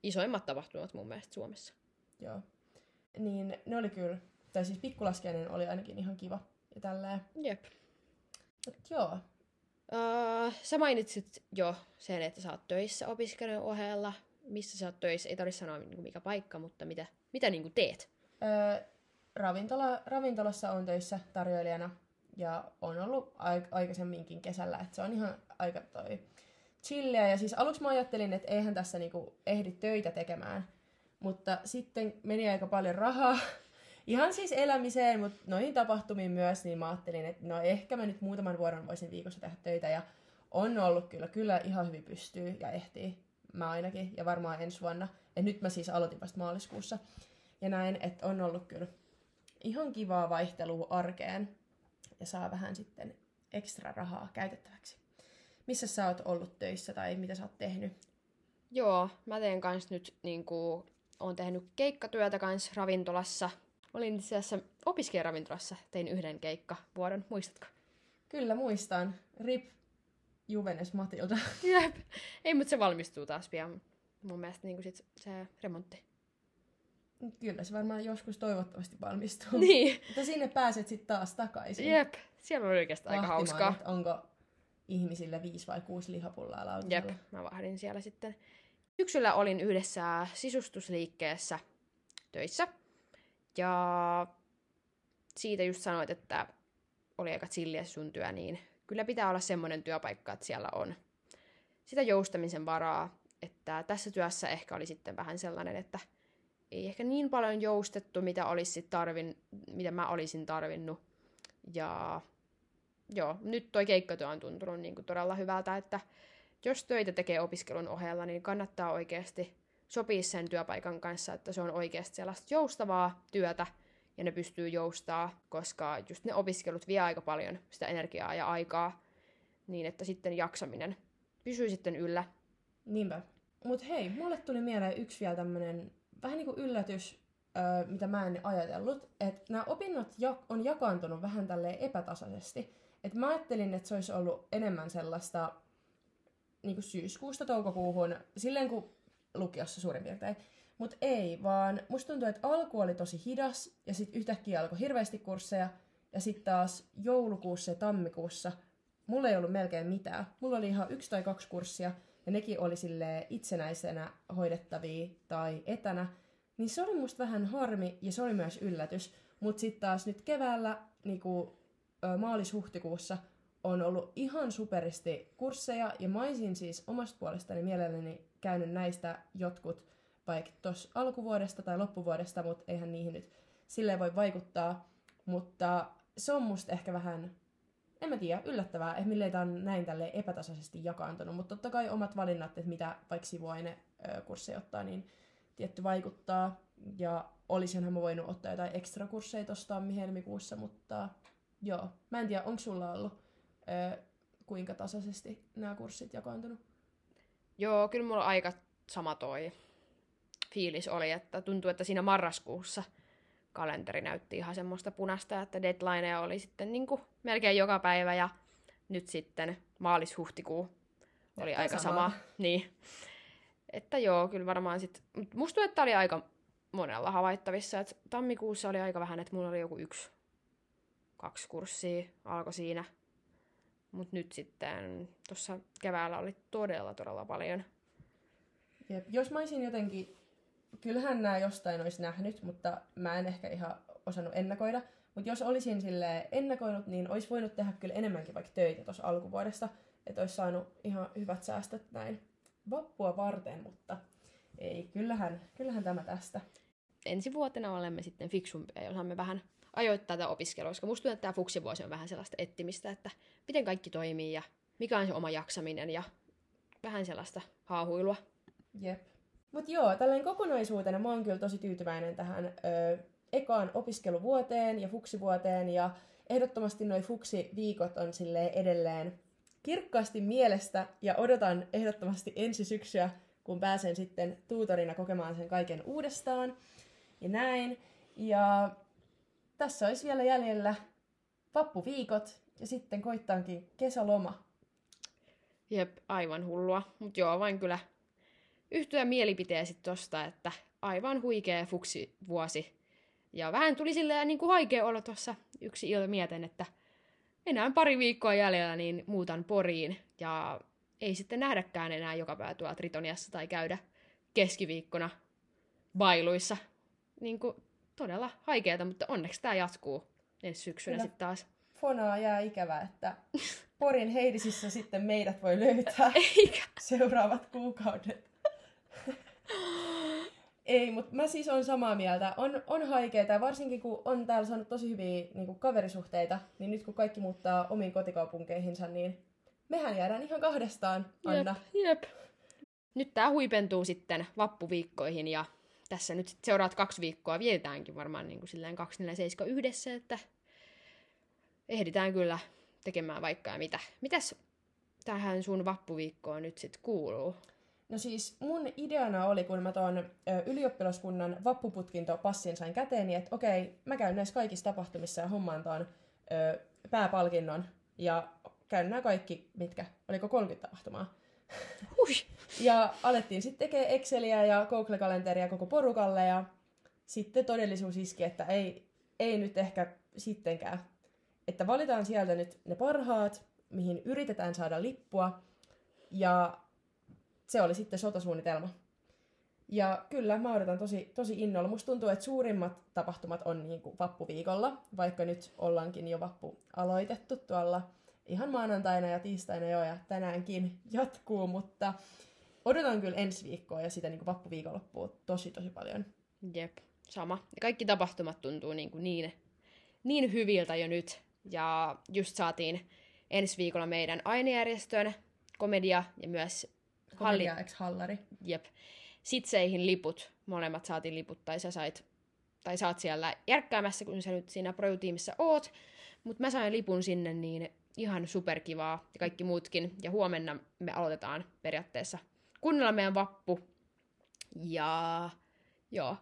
Isoimmat tapahtumat mun mielestä Suomessa.
Joo. Niin ne oli kyllä, tai siis pikkulaskiainen oli ainakin ihan kiva ja tälleen.
Jep.
Mut joo,
Uh, sä mainitsit jo sen, että sä oot töissä opiskelun ohella. Missä sä oot töissä? Ei tarvitse sanoa niinku mikä paikka, mutta mitä, mitä niinku teet?
Öö, ravintola, ravintolassa on töissä tarjoilijana ja on ollut aik- aikaisemminkin kesällä, että se on ihan aika toi chilliä. Ja siis aluksi mä ajattelin, että eihän tässä niinku ehdi töitä tekemään, mutta sitten meni aika paljon rahaa. Ihan siis elämiseen, mutta noihin tapahtumiin myös, niin mä ajattelin, että no ehkä mä nyt muutaman vuoden voisin viikossa tehdä töitä ja on ollut kyllä, kyllä ihan hyvin pystyy ja ehtii. Mä ainakin ja varmaan ensi vuonna. Et nyt mä siis aloitin vasta maaliskuussa ja näin, että on ollut kyllä ihan kivaa vaihtelua arkeen ja saa vähän sitten ekstra rahaa käytettäväksi. Missä sä oot ollut töissä tai mitä sä oot tehnyt?
Joo, mä teen kans nyt niinku, oon tehnyt keikkatyötä kans ravintolassa. Olin itse asiassa opiskelijaravintolassa, tein yhden keikkavuoron, muistatko?
Kyllä muistan. Rip Juvenes Matilda.
Jep. Ei, mutta se valmistuu taas pian. Mun mielestä niinku sit se remontti.
Kyllä se varmaan joskus toivottavasti valmistuu.
Niin,
Mutta sinne pääset sitten taas takaisin.
jep. Siellä oli oikeastaan aika hauskaa.
onko ihmisillä viisi vai kuusi lihapullaa
Jep,
lautasella.
mä vahdin siellä sitten. Syksyllä olin yhdessä sisustusliikkeessä töissä. Ja siitä just sanoit, että oli aika chilliä se sun työ, niin kyllä pitää olla semmoinen työpaikka, että siellä on sitä joustamisen varaa. Että tässä työssä ehkä oli sitten vähän sellainen, että ei ehkä niin paljon joustettu, mitä, olisi tarvin, mitä mä olisin tarvinnut. Ja joo, nyt toi keikkatyö on tuntunut niin kuin todella hyvältä, että jos töitä tekee opiskelun ohella, niin kannattaa oikeasti sopia sen työpaikan kanssa, että se on oikeasti sellaista joustavaa työtä, ja ne pystyy joustaa, koska just ne opiskelut vie aika paljon sitä energiaa ja aikaa, niin että sitten jaksaminen pysyy sitten yllä.
Niinpä. Mut hei, mulle tuli mieleen yksi vielä tämmönen vähän niinku yllätys, öö, mitä mä en ajatellut, että nämä opinnot on jakaantunut vähän tälleen epätasaisesti. Et mä ajattelin, että se olisi ollut enemmän sellaista niinku syyskuusta toukokuuhun, silleen kuin lukiossa suurin piirtein. Mutta ei, vaan musta tuntuu, että alku oli tosi hidas ja sitten yhtäkkiä alkoi hirveästi kursseja ja sitten taas joulukuussa ja tammikuussa mulla ei ollut melkein mitään. Mulla oli ihan yksi tai kaksi kurssia ja nekin oli sille itsenäisenä hoidettavia tai etänä. Niin se oli musta vähän harmi ja se oli myös yllätys. Mutta sitten taas nyt keväällä, niinku, maalis-huhtikuussa, on ollut ihan superisti kursseja ja mä olisin siis omasta puolestani mielelläni käynyt näistä jotkut vaikka tuossa alkuvuodesta tai loppuvuodesta, mutta eihän niihin nyt silleen voi vaikuttaa. Mutta se on musta ehkä vähän, en mä tiedä, yllättävää, että milleen tää on näin tälle epätasaisesti jakaantunut. Mutta totta kai omat valinnat, että mitä vaikka sivuaine ö, kursseja ottaa, niin tietty vaikuttaa. Ja olisinhan mä voinut ottaa jotain ekstra kursseja tuossa tammi-helmikuussa, mutta joo. Mä en tiedä, onko sulla ollut ö, kuinka tasaisesti nämä kurssit jakaantunut?
Joo, kyllä mulla aika sama toi fiilis oli, että tuntuu, että siinä marraskuussa kalenteri näytti ihan semmoista punasta, että deadlineja oli sitten niin kuin melkein joka päivä ja nyt sitten maalis-huhtikuu oli
Näyttää
aika
samalta.
sama. Niin. Että joo, kyllä varmaan sitten, musta että oli aika monella havaittavissa, että tammikuussa oli aika vähän, että mulla oli joku yksi, kaksi kurssia alkoi siinä. Mutta nyt sitten tuossa keväällä oli todella, todella paljon.
Jep. Jos mä olisin jotenkin, kyllähän nämä jostain olisi nähnyt, mutta mä en ehkä ihan osannut ennakoida. Mutta jos olisin sille ennakoinut, niin olisi voinut tehdä kyllä enemmänkin vaikka töitä tuossa alkuvuodesta. Että olisi saanut ihan hyvät säästöt näin vappua varten, mutta ei, kyllähän, kyllähän tämä tästä.
ensi vuotena olemme sitten fiksumpia ja osaamme vähän ajoittaa tätä opiskelua, koska musta tuntuu, että tämä fuksivuosi on vähän sellaista ettimistä, että miten kaikki toimii ja mikä on se oma jaksaminen ja vähän sellaista haahuilua.
Jep. Mutta joo, tällainen kokonaisuutena mä oon kyllä tosi tyytyväinen tähän ö, ekaan opiskeluvuoteen ja fuksivuoteen ja ehdottomasti noi fuksiviikot on sille edelleen kirkkaasti mielestä ja odotan ehdottomasti ensi syksyä, kun pääsen sitten tuutorina kokemaan sen kaiken uudestaan ja näin. Ja tässä olisi vielä jäljellä vappuviikot ja sitten koittaankin kesäloma.
Jep, aivan hullua. Mutta joo, vain kyllä yhtyä mielipiteesi tosta, että aivan huikea fuksivuosi. Ja vähän tuli silleen niin kuin haikea olla tuossa yksi ilta mieten, että enää pari viikkoa jäljellä, niin muutan Poriin. Ja ei sitten nähdäkään enää joka päivä tuolla Tritoniassa tai käydä keskiviikkona bailuissa. Niin kuin todella haikeeta, mutta onneksi tämä jatkuu ensi syksynä sitten taas.
Fonaa jää ikävä, että Porin Heidisissä sitten meidät voi löytää
Eikä.
seuraavat kuukaudet. Ei, mutta mä siis on samaa mieltä. On, on haikeeta, varsinkin kun on täällä saanut tosi hyviä niin kuin kaverisuhteita, niin nyt kun kaikki muuttaa omiin kotikaupunkeihinsa, niin mehän jäädään ihan kahdestaan, Anna.
Jep, jep. Nyt tämä huipentuu sitten vappuviikkoihin ja tässä nyt sit seuraavat kaksi viikkoa vietetäänkin varmaan niin kuin silleen 247 yhdessä, että ehditään kyllä tekemään vaikka ja mitä. Mitäs tähän sun vappuviikkoon nyt sitten kuuluu?
No siis mun ideana oli, kun mä tuon ylioppilaskunnan vappuputkintopassin sain käteen, niin että okei, mä käyn näissä kaikissa tapahtumissa ja hommaan tuon pääpalkinnon ja käyn nämä kaikki, mitkä, oliko 30 tapahtumaa.
Hui!
Ja alettiin sitten tekemään Exceliä ja Google-kalenteria koko porukalle ja sitten todellisuus iski, että ei, ei nyt ehkä sittenkään. Että valitaan sieltä nyt ne parhaat, mihin yritetään saada lippua, ja se oli sitten sotasuunnitelma. Ja kyllä, mä odotan tosi, tosi innolla. Musta tuntuu, että suurimmat tapahtumat on niin kuin vappuviikolla, vaikka nyt ollaankin jo vappu aloitettu tuolla ihan maanantaina ja tiistaina jo ja tänäänkin jatkuu, mutta odotan kyllä ensi viikkoa ja sitä niin kuin vappuviikonloppua tosi tosi paljon.
Jep, sama. Ja kaikki tapahtumat tuntuu niin, kuin niin, niin hyviltä jo nyt. Ja just saatiin ensi viikolla meidän ainejärjestön komedia ja myös
halli... Hallari.
Jep. Sitseihin liput. Molemmat saatiin liput, tai sä sait, tai saat siellä järkkäämässä, kun sä nyt siinä pro oot. Mutta mä sain lipun sinne, niin ihan superkivaa ja kaikki muutkin. Ja huomenna me aloitetaan periaatteessa kunnolla meidän vappu. Ja joo.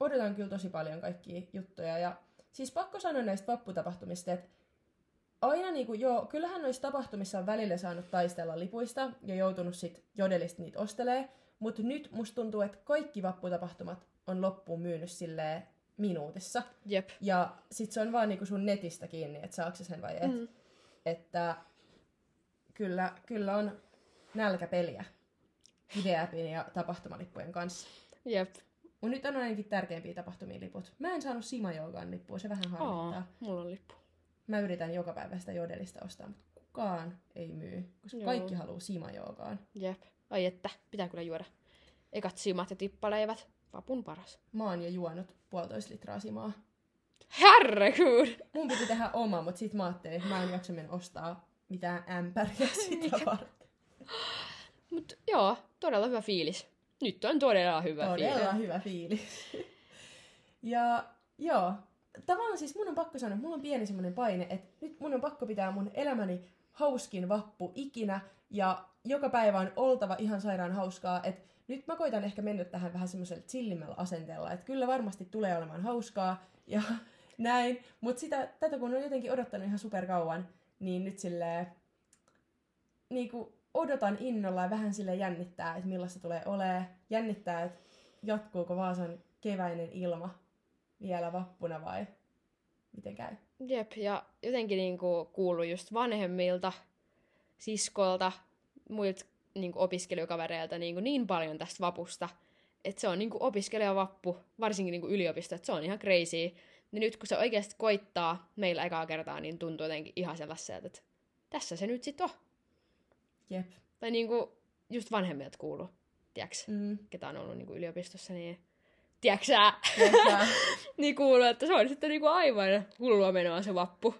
Odotan kyllä tosi paljon kaikkia juttuja. Ja siis pakko sanoa näistä vapputapahtumista, että aina niinku, joo, kyllähän noissa tapahtumissa on välillä saanut taistella lipuista ja joutunut sit jodelista niitä ostelee, mutta nyt musta tuntuu, että kaikki vapputapahtumat on loppuun myynyt silleen minuutissa.
Jep.
Ja sit se on vaan niinku sun netistä kiinni, että saako sen vai et. Mm. Että kyllä, kyllä on nälkäpeliä videäpin ja tapahtumalippujen kanssa.
Jep.
Mun nyt on ainakin tärkeimpiä tapahtumia liput. Mä en saanut Sima lippua, se vähän harmittaa.
Oo, mulla on lippu.
Mä yritän joka päivä sitä jodelista ostaa, mutta kukaan ei myy, koska Joo. kaikki haluaa simajoogaan.
Jep. Ai että, pitää kyllä juoda ekat simat ja tippaleivät. Vapun paras.
Mä oon jo juonut puolitoista litraa simaa.
Herregud!
Mun piti tehdä oma, mutta sit mä ajattelin, että mä en jaksa mennä ostaa mitään ämpäriä sitä varten.
Mut joo, todella hyvä fiilis. Nyt on todella hyvä
todella
fiilis.
Todella hyvä fiilis. ja joo, tavallaan siis mun on pakko sanoa, mulla on pieni semmoinen paine, että nyt mun on pakko pitää mun elämäni hauskin vappu ikinä, ja joka päivä on oltava ihan sairaan hauskaa, että nyt mä koitan ehkä mennä tähän vähän semmoisella chillimmällä asenteella, että kyllä varmasti tulee olemaan hauskaa, ja näin, mutta sitä, tätä kun on jotenkin odottanut ihan super kauan, niin nyt silleen, niinku, odotan innolla ja vähän sille jännittää, että millaista tulee olemaan. Jännittää, että jatkuuko Vaasan keväinen ilma vielä vappuna vai miten käy?
Jep, ja jotenkin niinku kuuluu just vanhemmilta, siskolta, muilta niinku opiskelijakavereilta niinku niin paljon tästä vapusta, että se on niinku opiskelijavappu, varsinkin niinku yliopisto, että se on ihan crazy. Niin nyt kun se oikeasti koittaa meillä ekaa kertaa, niin tuntuu jotenkin ihan sellaiselta, että tässä se nyt sitten on.
Jep.
Tai niinku just vanhemmilta kuuluu, tiedäks, mm. ketä on ollut niinku yliopistossa, niin tiedäksä, niin kuuluu, että se on sitten niinku aivan hullua menoa se vappu.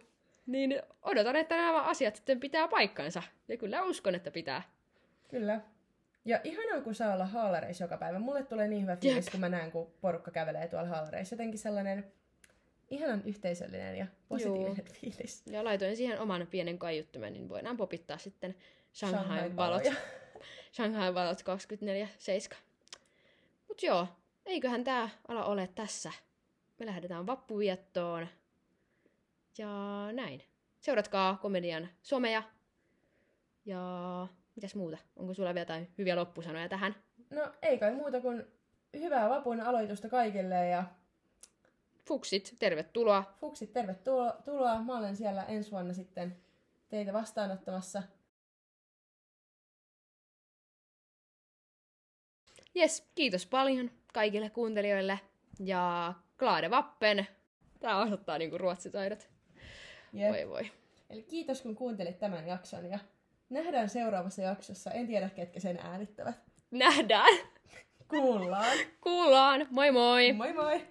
Niin odotan, että nämä asiat sitten pitää paikkansa. Ja kyllä uskon, että pitää.
Kyllä. Ja ihanaa, kun saa olla haalareissa joka päivä. Mulle tulee niin hyvä fiilis, Jep. kun mä näen, kun porukka kävelee tuolla haalareissa. Jotenkin sellainen ihanan yhteisöllinen ja positiivinen Juu. fiilis.
Ja laitoin siihen oman pienen kaiuttimen, niin voidaan popittaa sitten Shanghai valot. Shanghai valot 24-7. Mut joo, eiköhän tää ala ole tässä. Me lähdetään vappuviettoon. Ja näin. Seuratkaa komedian someja. Ja mitäs muuta? Onko sulla vielä jotain hyviä loppusanoja tähän?
No ei kai muuta kuin hyvää vapun aloitusta kaikille ja...
Fuksit, tervetuloa.
Fuksit, tervetuloa. Mä olen siellä ensi vuonna sitten teitä vastaanottamassa.
Jes, kiitos paljon kaikille kuuntelijoille ja Glade Vappen. Tää osoittaa niinku ruotsitaidot. Yep. Voi voi.
Eli kiitos kun kuuntelit tämän jakson ja nähdään seuraavassa jaksossa. En tiedä ketkä sen äänittävät.
Nähdään.
Kuullaan.
Kuullaan. Moi moi.
Moi moi.